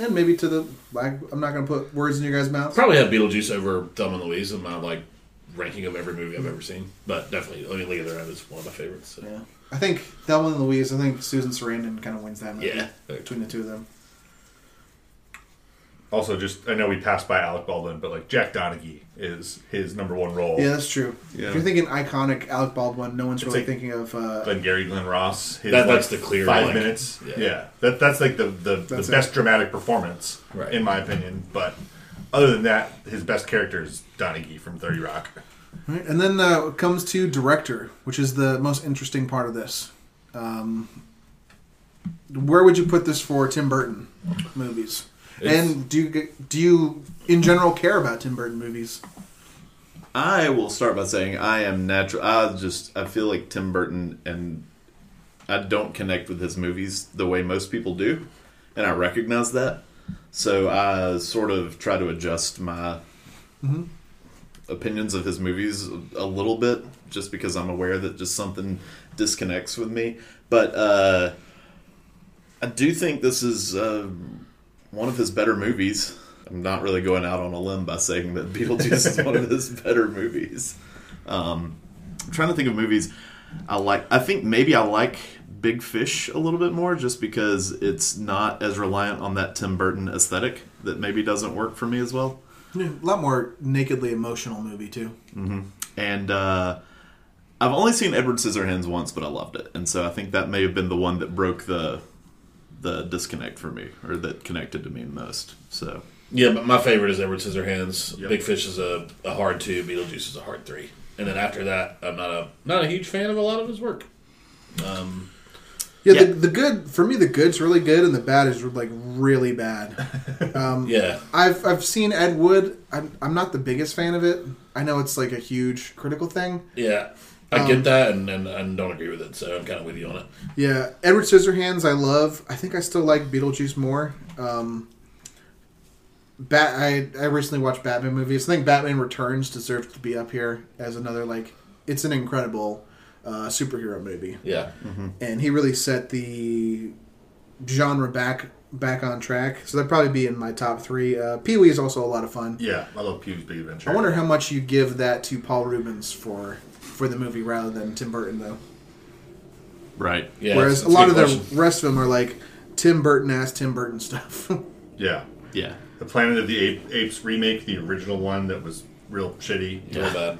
and maybe to the like. I'm not going to put words in your guys' mouths. probably have Beetlejuice over Thelma and Louise in my like ranking of every movie I've ever seen. But definitely, I mean, League of Their Own is one of my favorites. So. Yeah, I think Thelma and Louise. I think Susan Sarandon kind of wins that movie Yeah. between the two of them. Also, just I know we passed by Alec Baldwin, but like Jack Donaghy is his number one role. Yeah, that's true. Yeah. If you're thinking iconic Alec Baldwin, no one's It's really like- thinking of. Uh, Glengarry, Glen Ross. His, That- like, that's the clear, five like- minutes. yeah. Yeah, that that's like the the, the That's it. best dramatic performance Right. in my opinion. But other than that, his best character is Donaghy from Thirty Rock. Right, and then uh, it comes to director, which is the most interesting part of this. Um, where would you put this for Tim Burton movies? And do you do you in general care about Tim Burton movies? I will start by saying I am natural. I just I feel like Tim Burton and I don't connect with his movies the way most people do, and I recognize that. So I sort of try to adjust my opinions of his movies a little bit, just because I'm aware that just something disconnects with me. But uh, I do think this is uh, one of his better movies. I'm not really going out on a limb by saying that Beetlejuice is one of his better movies. Um, I'm trying to think of movies I like. I think maybe I like Big Fish a little bit more, just because it's not as reliant on that Tim Burton aesthetic that maybe doesn't work for me as well. Yeah, a lot more nakedly emotional movie too. And uh, I've only seen Edward Scissorhands once, but I loved it, and so I think that may have been the one that broke the the disconnect for me, or that connected to me most. So Yeah, but my favorite is Edward Scissorhands. Yep. Big Fish is a, a hard two. Beetlejuice is a hard three. And then after that, I'm not a not a huge fan of a lot of his work. Um, Yeah, Yeah. The, the good for me, the good's really good, and the bad is like really bad. Um, yeah, I've I've seen Ed Wood. I'm I'm not the biggest fan of it. I know it's like a huge critical thing. yeah, I Um, get that, and, and and don't agree with it. So I'm kind of with you on it. Yeah, Edward Scissorhands, I love. I think I still like Beetlejuice more. Um, Bat, I I recently watched Batman movies. I think Batman Returns deserves to be up here as another like. It's an incredible uh, superhero movie, Yeah, and he really set the genre back back on track. So that'd probably be in my top three. Uh, Pee Wee is also a lot of fun. Yeah, I love Pee Wee's Big Adventure. I wonder how much you give that to Paul Reubens for for the movie rather than Tim Burton though. right, yeah. Whereas a lot it's of good the question. rest of them are like Tim Burton ass Tim Burton stuff. Yeah, yeah. the Planet of the Ape, Apes remake, the original one that was real shitty. real bad.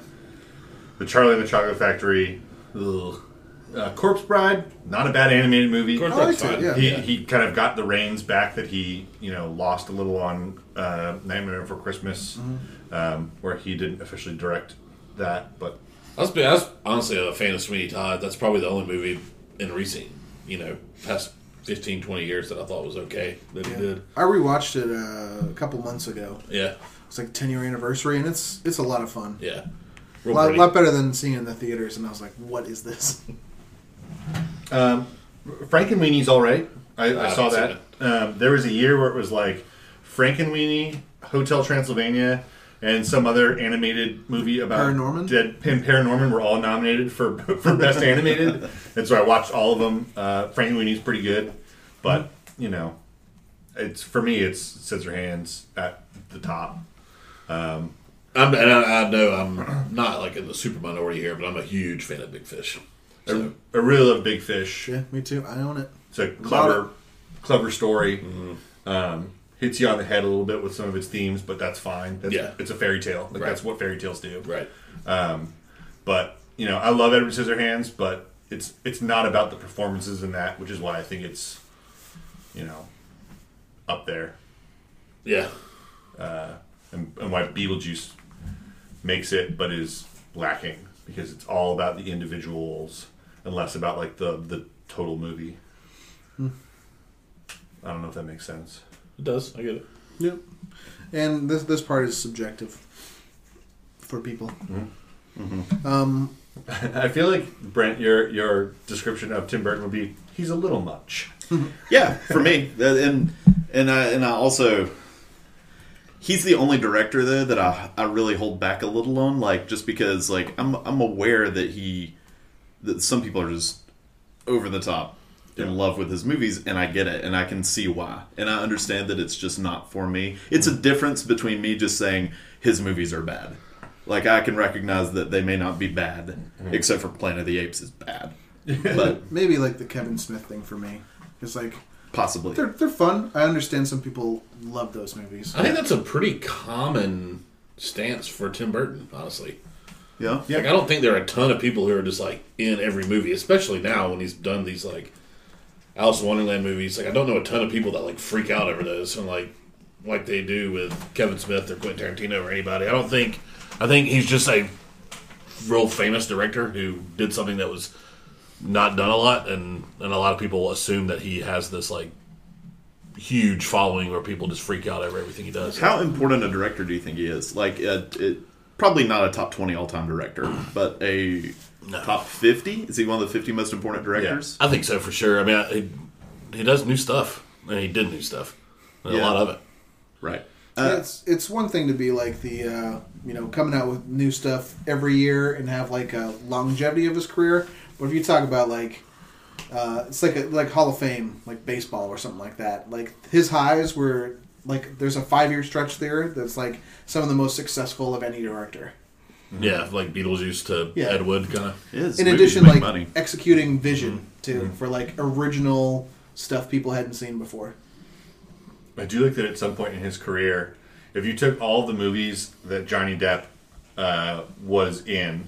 The Charlie and the Chocolate Factory. Ugh. Uh, Corpse Bride, not a bad animated movie. Corpse I liked Bride's it, yeah. He, he kind of got the reins back that he you know lost a little on uh, Nightmare Before Christmas, um, where he didn't officially direct that, but I was, I was honestly a fan of Sweeney Todd. That's probably the only movie in recent, you know, past 15, 20 years that I thought was okay that he did. I rewatched it uh, a couple months ago. Yeah, It's like 10 year anniversary, and it's it's a lot of fun. yeah. A lot, lot better than seeing it in the theaters, and I was like, what is this? Um, Frankenweenie's all right. I, I I saw that. Um, there was a year where it was like Frankenweenie, Hotel Transylvania, and some other animated movie about Paranorman? Dead and Paranorman were all nominated for for best animated, and so I watched all of them. Uh, Frankenweenie's pretty good, but you know, it's for me it's Scissorhands at the top. I'm, and I, I know I'm not like in the super minority here, but I'm a huge fan of Big Fish. So, I, I really love Big Fish. Yeah, me too. I own it. It's a clever, clever story. Um, hits you on the head a little bit with some of its themes, but that's fine. That's, Yeah. it's a fairy tale. Like, Right. That's what fairy tales do. right. Um, but you know, I love Edward Scissorhands, but it's it's not about the performances in that, which is why I think it's you know up there, Yeah. Uh, and, and why Beetlejuice makes it, but is lacking because it's all about the individuals and less about like the the total movie. Hmm. I don't know if that makes sense. It does. I get it. Yep. And this this part is subjective for people. Um, I feel like Brent, your your description of Tim Burton would be he's a little much. Yeah, for me, and and I and I also he's the only director though that I I really hold back a little on, like just because like I'm I'm aware that he that some people are just over the top in Yeah. love with his movies, and I get it, and I can see why, and I understand that it's just not for me. It's a mm. difference between me just saying his movies are bad. Like I can recognize that they may not be bad, mm-hmm. except for Planet of the Apes is bad, but maybe like the Kevin Smith thing for me. It's like possibly. they're they're fun. I understand some people love those movies. I think that's a pretty common stance for Tim Burton, honestly. Yeah, Yeah. Like, I don't think there are a ton of people who are just like in every movie, especially now when he's done these like Alice in Wonderland movies. Like, I don't know a ton of people that like freak out over those and like like they do with Kevin Smith or Quentin Tarantino or anybody. I don't think. I think he's just a real famous director who did something that was not done a lot, and and a lot of people assume that he has this like huge following where people just freak out over everything he does. How important a director do you think he is? Like, uh, it, probably not a top twenty all time director, but a No. top fifty. Is he one of the fifty most important directors? I think so for sure. I mean, I, he, he does new stuff, and he did new stuff, Yeah. a lot of it. Right. Uh, it's it's one thing to be like the uh, you know coming out with new stuff every year and have like a longevity of his career. But if you talk about like uh, it's like a, like Hall of Fame, like baseball or something like that. Like his highs were like there's a five year stretch there that's like some of the most successful of any director. Mm-hmm. Yeah, like Beetlejuice to Yeah. Ed Wood, kind of. his In movies addition, make like money. executing vision mm-hmm. too mm-hmm. for like original stuff people hadn't seen before. I do like that at some point in his career, if you took all the movies that Johnny Depp uh, was in,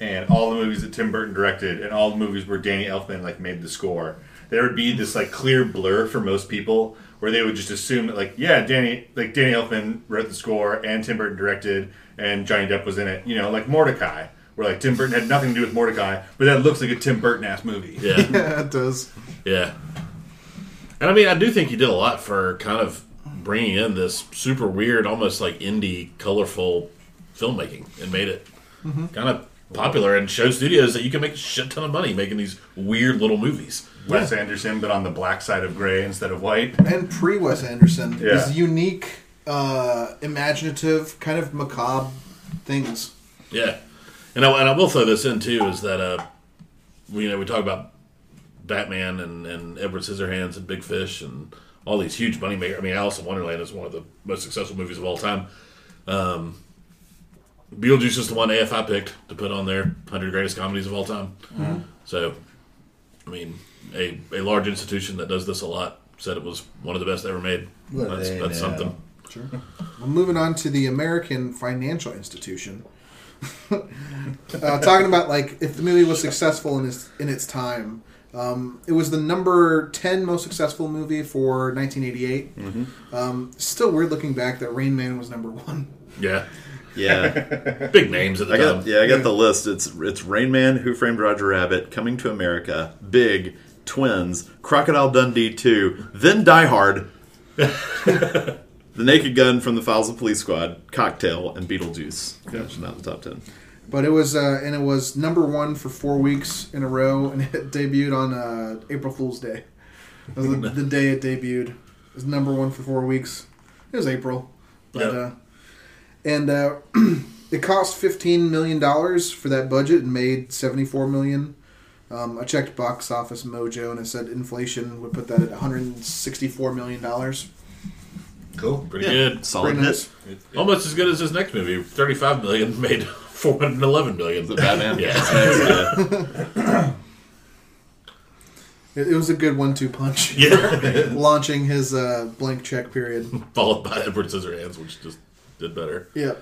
and all the movies that Tim Burton directed, and all the movies where Danny Elfman like made the score, there would be this like clear blur for most people where they would just assume that like yeah, Danny like Danny Elfman wrote the score and Tim Burton directed, and Johnny Depp was in it. You know, like Mortdecai. Where like Tim Burton had nothing to do with Mortdecai, but that looks like a Tim Burton ass movie. Yeah, Yeah, it does. yeah. And I mean, I do think he did a lot for kind of bringing in this super weird, almost like indie, colorful filmmaking, and made it mm-hmm. kind of popular and show studios that you can make a shit ton of money making these weird little movies. Wes Anderson, but on the black side of gray instead of white. and pre Wes Anderson Yeah. is unique, uh, imaginative, kind of macabre things. Yeah, and I, and I will throw this in too is that uh, we you know we talk about Batman and, and Edward Scissorhands and Big Fish and all these huge money makers. I mean, Alice in Wonderland is one of the most successful movies of all time. Um, Beetlejuice is the one AFI picked to put on their hundred greatest comedies of all time. So, I mean, a a large institution that does this a lot said it was one of the best ever made. Well, That's, that's know. something. Sure. Well, moving on to the American Financial Institution. uh, talking about like if the movie was successful in its in its time, um, it was the number ten most successful movie for 1988. Mm-hmm. Um, still weird looking back that Rain Man was number one. Yeah, Yeah, big names at the I time. got yeah, I got the list. It's it's Rain Man, Who Framed Roger Rabbit, Coming to America, Big, Twins, Crocodile Dundee two, then Die Hard, The Naked Gun from the Files of Police Squad, Cocktail, and Beetlejuice. Finished out the top ten. But it was uh, and it was number one for four weeks in a row, and it debuted on uh, April Fool's Day. That was the, the day it debuted. It was number one for four weeks. It was April, but Yep. uh, and uh, it cost fifteen million dollars for that budget and made seventy four million. Um, I checked Box Office Mojo and it said inflation would put that at one hundred and sixty four million dollars. Cool. Pretty Yeah. good. Solid Pretty hit. nice. Almost as good as his next movie. Thirty-five million made four hundred eleven million. The Batman. Yeah. yeah. It, it was a good one two punch. Yeah. Launching his uh, blank check period. Followed by Edward Scissorhands, which just did better. Yeah,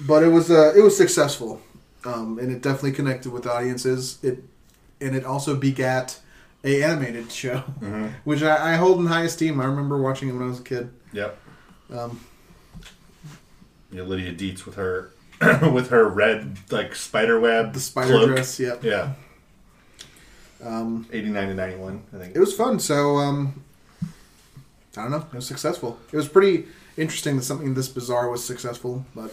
but it was uh, it was successful, um, and it definitely connected with audiences. It and it also begat a animated show, which I, I hold in high esteem. I remember watching it when I was a kid. Yep. Um, Yeah, Lydia Deetz with her with her red like spider web, the spider cloak. dress. Yep. Yeah, Um, eighty nine to ninety one, I think. it was fun. So um, I don't know. It was successful. It was pretty interesting that something this bizarre was successful. But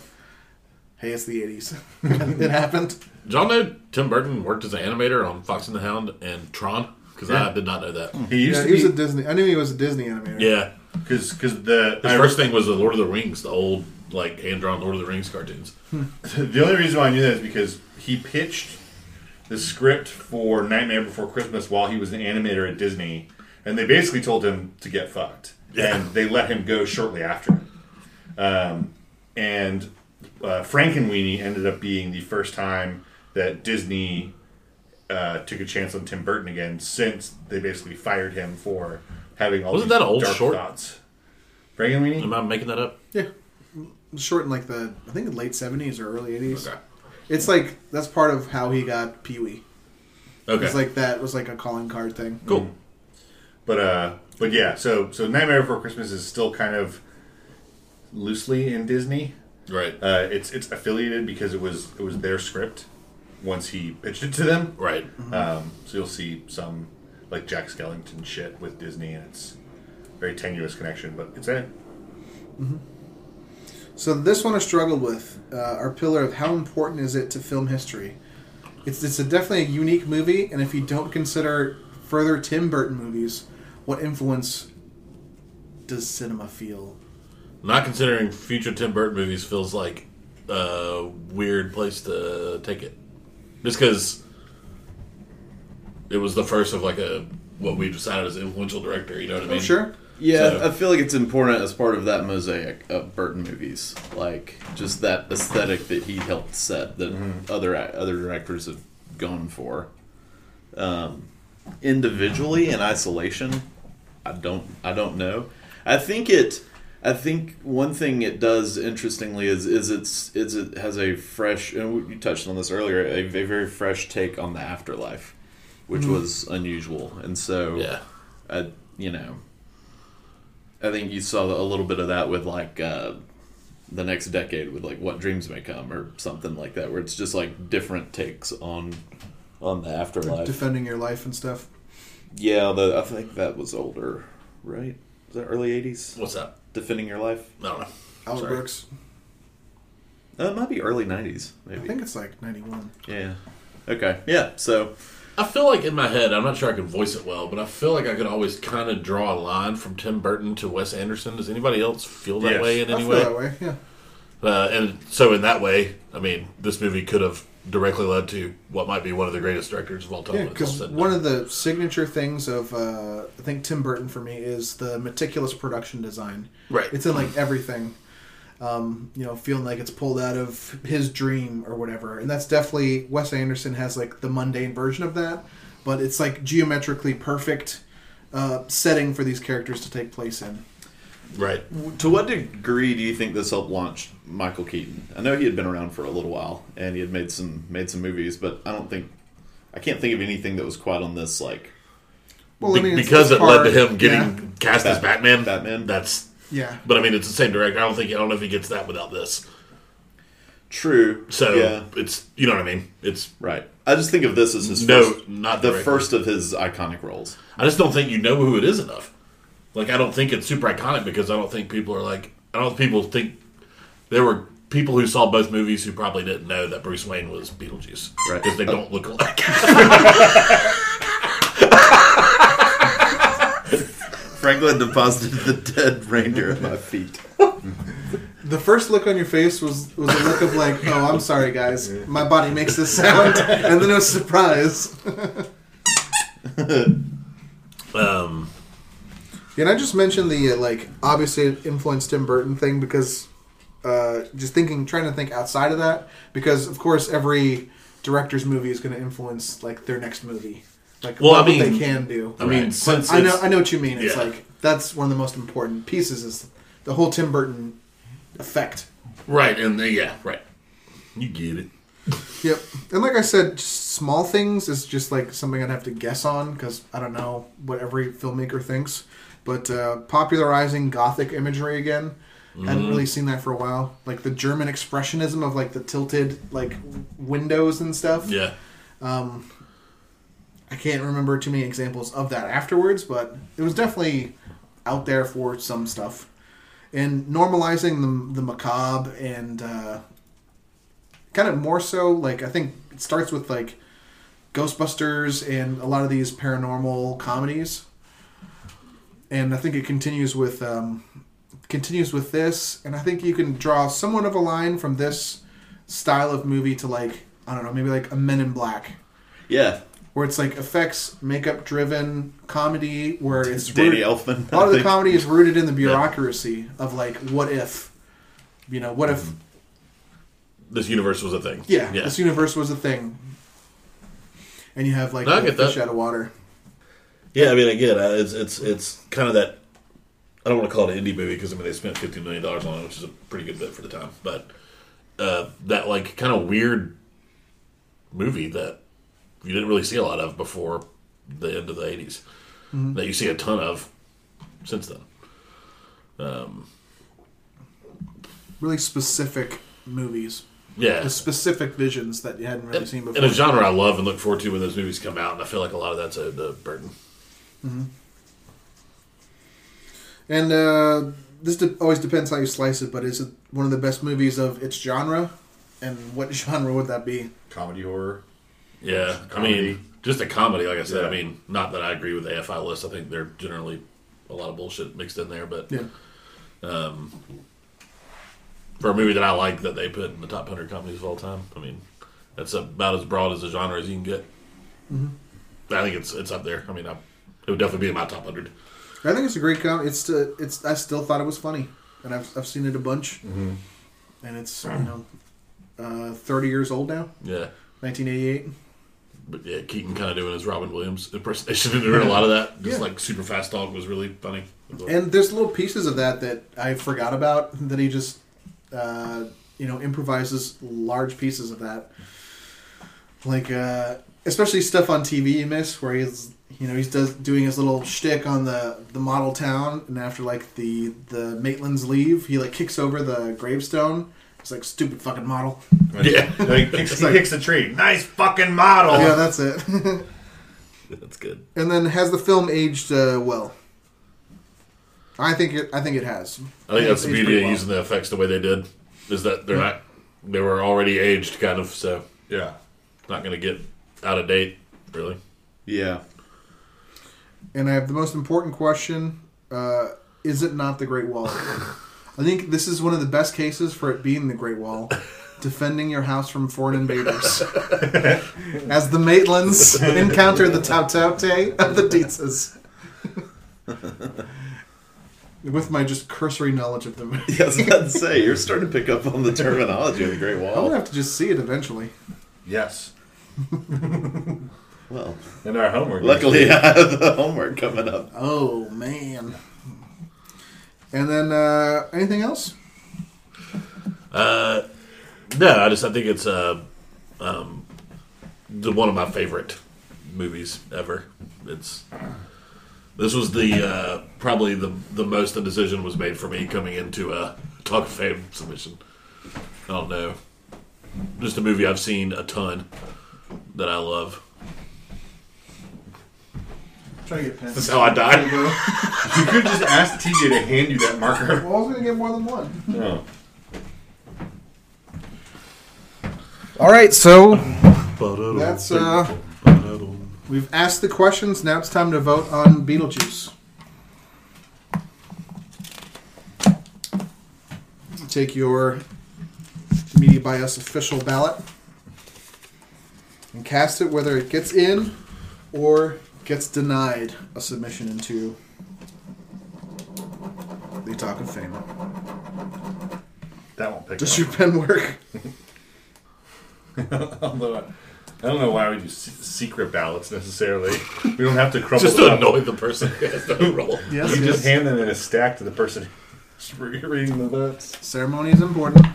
hey, it's the '80s. it happened. Did y'all know Tim Burton worked as an animator on Fox and the Hound and Tron? Because I did not know that. Hmm. He used Yeah, to he was be a Disney. I knew he was a Disney animator. Yeah. because because the His I- first thing was the Lord of the Rings, the old like hand drawn Lord of the Rings cartoons. The only reason why I knew that is because he pitched the script for Nightmare Before Christmas while he was an animator at Disney, and they basically told him to get fucked, Yeah. and they let him go shortly after. Um, and uh, Frankenweenie ended up being the first time that Disney uh, took a chance on Tim Burton again, since they basically fired him for having all Wasn't these that an old dark short? thoughts. Frankenweenie. Am I making that up? Yeah. Short in like the I think late seventies or early eighties. Okay. It's like that's part of how he got Pee Wee. Okay. It's like that was like a calling card thing. cool. But uh, but yeah, so so Nightmare Before Christmas is still kind of loosely in Disney. Right. Uh, it's it's affiliated because it was it was their script once he pitched it to them. Right. Um, so you'll see some like Jack Skellington shit with Disney, and it's very tenuous connection, but it's in. So this one I struggled with. Uh, our pillar of how important is it to film history? It's it's a definitely a unique movie, and if you don't consider further Tim Burton movies, what influence does cinema feel? Not considering future Tim Burton movies feels like a weird place to take it. Just because it was the first of like a what we decided as influential director. You know what I mean? Oh, sure. Yeah, So- I feel like it's important as part of that mosaic of Burton movies, like just that aesthetic that he helped set that other other directors have gone for. Um, individually in isolation, I don't I don't know. I think it. I think one thing it does interestingly is is it's is it has a fresh and you touched on this earlier a, a very fresh take on the afterlife, which was unusual, and so Yeah. I, you know, I think you saw a little bit of that with like uh, the next decade with like what dreams may come or something like that, where it's just like different takes on on the afterlife. Defending your life and stuff. Yeah, the, I think that was older, right? Was that early '80s? What's that? Defending your life? I don't know. Albert Sorry. Brooks. Uh, it might be early '90s, Maybe. I think it's like ninety one. Yeah. Okay. Yeah. So I feel like in my head, I'm not sure I can voice it well, but I feel like I could always kind of draw a line from Tim Burton to Wes Anderson. Does anybody else feel that Yes. way in I any feel way? that way. Yeah. Uh, and so, in that way, I mean, this movie could have directly led to what might be one of the greatest directors of all time. Yeah, when it's all because said one done. of the signature things of uh, I think Tim Burton for me is the meticulous production design. Right. It's in like everything. Um, you know, feeling like it's pulled out of his dream or whatever, and that's definitely Wes Anderson has like the mundane version of that, but it's like geometrically perfect uh, setting for these characters to take place in. Right. To what degree do you think this helped launch Michael Keaton? I know he had been around for a little while and he had made some made some movies, but I don't think I can't think of anything that was quite on this like Well, Be- I mean, because it's it led to him getting Yeah. cast as Batman. Batman. That's. yeah. But I mean, it's the same director. I don't think. I don't know if he gets that without this. true. So yeah, it's you know what I mean. It's right. I just think of this as his No, first, not the directly. first of his iconic roles. I just don't think you know who it is enough. Like I don't think it's super iconic because I don't think people are like I don't think people think there were people who saw both movies who probably didn't know that Bruce Wayne was Beetlejuice, Right. Because they don't look alike. Franklin deposited the dead reindeer at my feet. The first look on your face was was a look of like, oh, I'm sorry, guys, my body makes this sound, and then it was surprise. um, And I just mentioned the uh, like obviously it influenced Tim Burton thing because uh, just thinking, trying to think outside of that because of course every director's movie is going to influence like their next movie, like Well, what I mean- they can do. I mean, Right. since I know, I know what you mean. It's Yeah. like that's one of the most important pieces is the whole Tim Burton effect. right, and the, yeah, right. You get it. Yep, and like I said, just small things is just like something I'd have to guess on because I don't know what every filmmaker thinks. But uh, popularizing Gothic imagery again, hadn't really seen that for a while. Like the German expressionism of like the tilted like windows and stuff. Yeah, Um, I can't remember too many examples of that afterwards, but it was definitely out there for some stuff. And normalizing the, the macabre and uh, kind of more so, like, I think it starts with, like, Ghostbusters and a lot of these paranormal comedies. And I think it continues with um, continues with this, and I think you can draw somewhat of a line from this style of movie to like I don't know, maybe like a Men in Black Yeah, where it's like effects makeup driven comedy where it's Danny rooted- Elfman. a lot of the comedy is rooted in the bureaucracy of like what if you know what if this universe was a thing. yeah, yeah. this universe was a thing and you have like No, the get that. fish out of water Yeah, I mean, again, uh, it's it's it's kind of that. I don't want to call it an indie movie because I mean they spent fifteen million dollars on it, which is a pretty good bit for the time. But uh, that like kind of weird movie that you didn't really see a lot of before the end of the 80s that you see a ton of since then. Um, really specific movies yeah, with specific visions that you hadn't really in, seen before. in a genre I love and look forward to when those movies come out, and I feel like a lot of that's a, a burden. And uh, this de- always depends how you slice it but is it one of the best movies of its genre and what genre would that be Comedy horror. Yeah, I Comedy. mean, just a comedy. Like I said, I mean, not that I agree with the AFI list. I think they're generally a lot of bullshit mixed in there. But yeah um, for a movie that I like, that they put in the top hundred comedies of all time, I mean, that's about as broad as a genre as you can get. Mhm. I think it's it's up there. I mean, I, it would definitely be in my top hundred. I think it's a great comedy. It's uh, it's. I still thought it was funny, and I've I've seen it a bunch, Mm-hmm. and it's you know, uh, thirty years old now, Yeah. nineteen eighty eight. But yeah, Keaton kind of doing his Robin Williams impersonation and doing a lot of that. Just Yeah. like super fast dog was really funny. And there's little pieces of that that I forgot about that he just, uh, you know, improvises large pieces of that, like uh, especially stuff on TV you miss where he's you know he's does doing his little shtick on the the model town, and after like the the Maitlands leave, he like kicks over the gravestone. It's like stupid fucking model. Yeah. No, he kicks, he like- kicks a tree. Nice fucking model. Yeah, that's it. That's good. and then has the film aged uh, well? I think it. I think it has. I think that's the beauty of well. using the effects the way they did, is that they're not they were already aged, kind of, so Yeah. not going to get out of date, really. Yeah. And I have the most important question: uh, Is it not the Great Wall? I think this is one of the best cases for it being the Great Wall, defending your house from foreign invaders. As the Maitlands encounter the Tautaute of the Deetzes. With my just cursory knowledge of them, Yeah, I was about to say, you're starting to pick up on the terminology of the Great Wall. I'm Wall. gonna have to just see it eventually. Yes. Well, And our homework. luckily I have the homework coming up. Oh man! And then uh, anything else? Uh, no, I just I think it's uh, um, the one of my favorite movies ever. It's this was the uh, probably the the most the decision was made for me coming into a Talk of Fame submission. I don't know, just a movie I've seen a ton that I love. Try to get pens. That's how I died. You could just ask TJ to hand you that marker. Well, I was gonna get more than one. All right, so that's uh, we've asked the questions. Now it's time to vote on Beetlejuice. Take your Media by Us official ballot and cast it whether it gets in or gets denied a submission into the Talk of Fame. That won't pick up. Does up. your pen work? Although I, I don't know why we do se- secret ballots necessarily. We don't have to crumble Just it to up. annoy the person who has to roll. Yes, You yes. just hand them in a stack to the person who's re- reading the votes. Ceremony is important.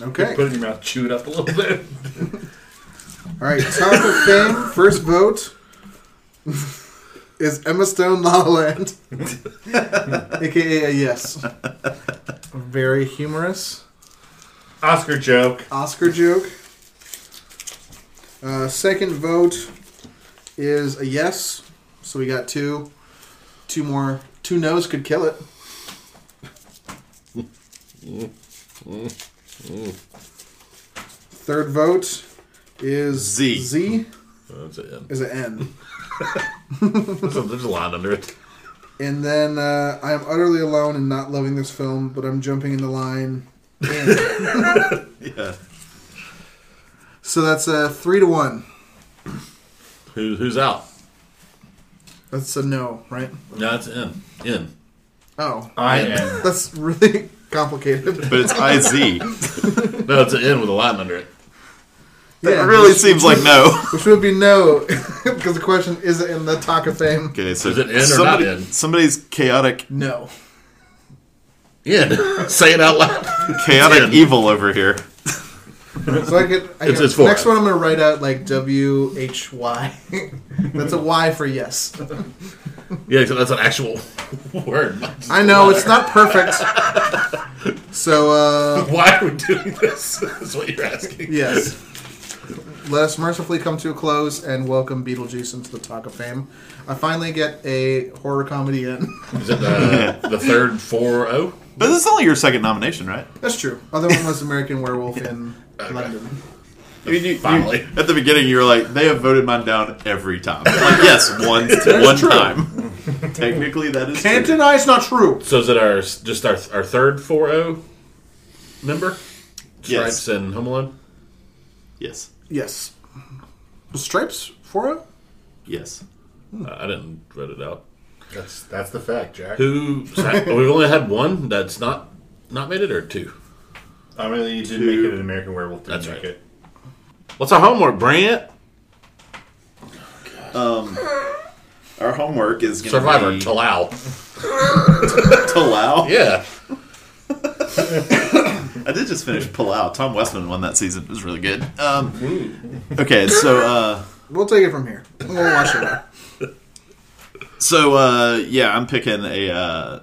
Okay. Put it in your mouth, chew it up a little bit. All right. Talk of Fame. First vote is Emma Stone La La Land, aka a yes. Very humorous Oscar joke. Oscar joke. Uh, second vote is a yes. So we got two. Two more. Two no's could kill it. Third vote is Z. Z That's it. is an N. There's a, there's a line under it. And then uh, I am utterly alone and not loving this film, but I'm jumping in the line. N. Yeah. so that's a three to one. Who, who's out? That's a no, right? No, it's in. In. Oh, I am. that's really complicated. But it's IZ. No, it's an in with a line under it. Yeah, it really which- seems like no. Which would be no, because the question is it in the Talk of Fame? Okay, so Is it in or not in? somebody's chaotic, No. In. Say it out loud. chaotic evil over here. So I get. I It's- get it's four. next one, I'm gonna write out like W H Y. That's a Y for yes. Yeah, so that's an actual word. not just I a know it's not perfect. So uh, Why are we doing this? Is what you're asking. yes. Let us mercifully come to a close and welcome Beetlejuice into the Talk of Fame. I finally get a horror comedy in. Is it uh, the third oh? 4 But this is only your second nomination, right? That's true. Other one was American Werewolf in London. I mean, you, you- Finally. at the beginning, you were like, they have voted mine down every time. Like, yes, one, one true. time. Technically, that is Can't true. deny it's not true. So is it our just our our third 4-0 member? Yes. Stripes and Home Alone? Yes. Yes. Was Stripes for it? Yes. Uh, I didn't write it out. That's that's the fact, Jack. Who? we've only had one that's not not made it, or two. I mean, you did Two. make it an American Werewolf. Didn't That's make right. it. What's our homework, Brant? Our homework is going Survivor, to be Talau. Palau. Yeah. I did just finish Palau. Tom Westman won that season. It was really good. Um, okay, so uh, We'll take it from here. We'll watch it. out. so uh, yeah, I'm picking a uh,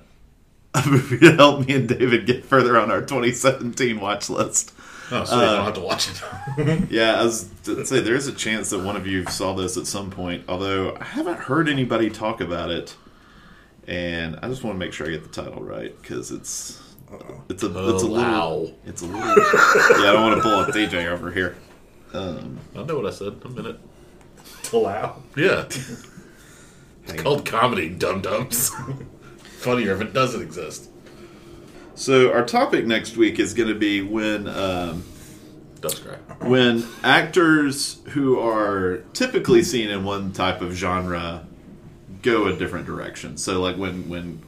a movie to help me and David get further on our 2017 watch list. Oh, so you don't have to watch it. Yeah, I was to say there's a chance that one of you saw this at some point, although I haven't heard anybody talk about it, and I just want to make sure I get the title right because it's it's a it's a little Wow. it's a little yeah. I don't want to pull up DJ over here. Um, I know what I said. A minute. Allow. Yeah. it's. Called comedy, dum dums. Funnier if it doesn't exist. So our topic next week is going to be when um, Does cry. when actors who are typically seen in one type of genre go a different direction. So like when when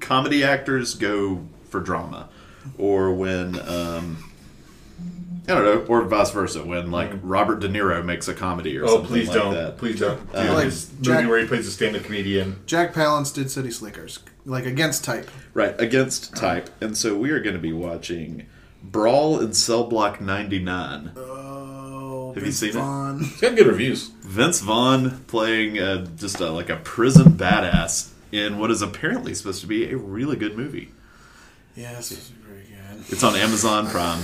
comedy actors go for drama, or when um, I don't know, or vice versa. When like Robert De Niro makes a comedy or Oh, something please like don't. that. Please don't. Please Do Uh, like this Jack- movie where he plays a stand-up comedian. Jack Palance did City Slickers, like against type. Right against type, and so we are going to be watching Brawl in Cell Block ninety nine. Oh, Have you seen it? Vaughn. It's got good reviews. Vince Vaughn playing uh, just a, like a prison badass in what is apparently supposed to be a really good movie. Yes, it's very good. It's on Amazon Prime.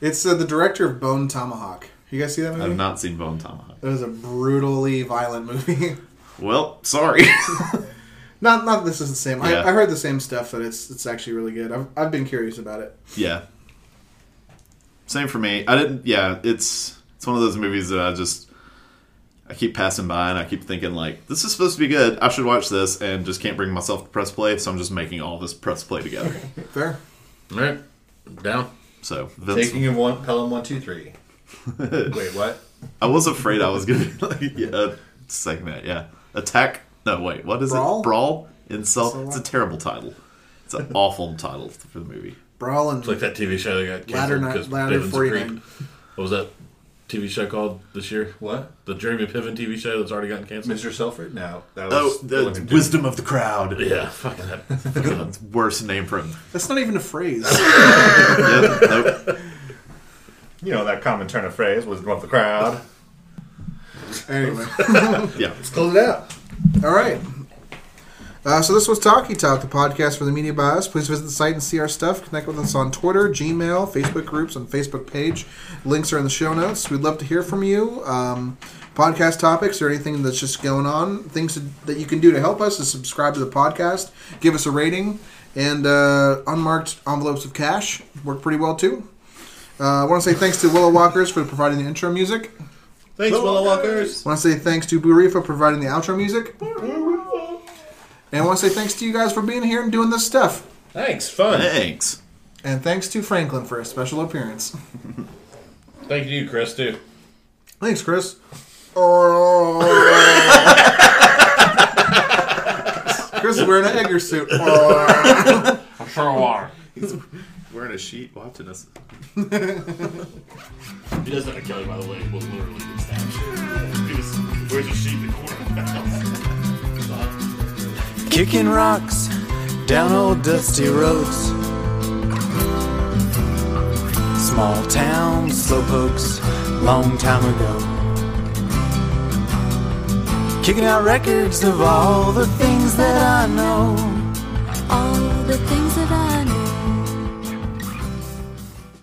It's uh, the director of Bone Tomahawk. You guys see that movie? I've not seen Bone Tomahawk. It was a brutally violent movie. Well, sorry. Not not this is the same. Yeah. I, I heard the same stuff that it's it's actually really good. I've I've been curious about it. Yeah. Same for me. I didn't. Yeah, it's it's one of those movies that I just I keep passing by and I keep thinking like this is supposed to be good. I should watch this and just can't bring myself to press play. So I'm just making all this press play together. Fair. All right, down. So Vince, Taking of one Pelham one two three. Wait, what? I was afraid I was gonna be like yeah, saying that. Yeah, attack. No, wait. What is Brawl? it? Brawl. Insult. Insult? It's a terrible title. It's an awful title for the movie. Brawl and It's like that TV show that got canceled because Ladder Piven's a 49. creep. What was that TV show called this year? What? The Jeremy Piven TV show that's already gotten canceled. Mr. Selfridge? No, that oh, was Oh, the wisdom of the crowd. Yeah, fucking that. God, worst name for him. That's not even a phrase. Yep, nope. You know that common turn of phrase, wisdom of the crowd. anyway, Yeah. let's close it out. All right. Uh, so this was Talkie Talk, the podcast for the Media By Us. Please visit the site and see our stuff. Connect with us on Twitter, Gmail, Facebook groups, and Facebook page. Links are in the show notes. We'd love to hear from you. Um, podcast topics or anything that's just going on. Things that you can do to help us is subscribe to the podcast, give us a rating, and uh, unmarked envelopes of cash work pretty well too. Uh, I want to say thanks to Willow Walkers for providing the intro music. Thanks, Willow Walkers. Want to say thanks to Buri for providing the outro music. And I want to say thanks to you guys for being here and doing this stuff. Thanks, fun. Thanks. And thanks to Franklin for a special appearance. Thank you, Chris, too. Thanks, Chris. Chris is wearing an Egger suit. Oh. Sure are. Wearing a sheet watching us. He doesn't have a Kelly, by the way. Will literally get stabbed. He just wears a sheet in the corner of the house. Kicking rocks down old dusty roads. Small town slowpokes, long time ago. Kicking out records of all the things that I know.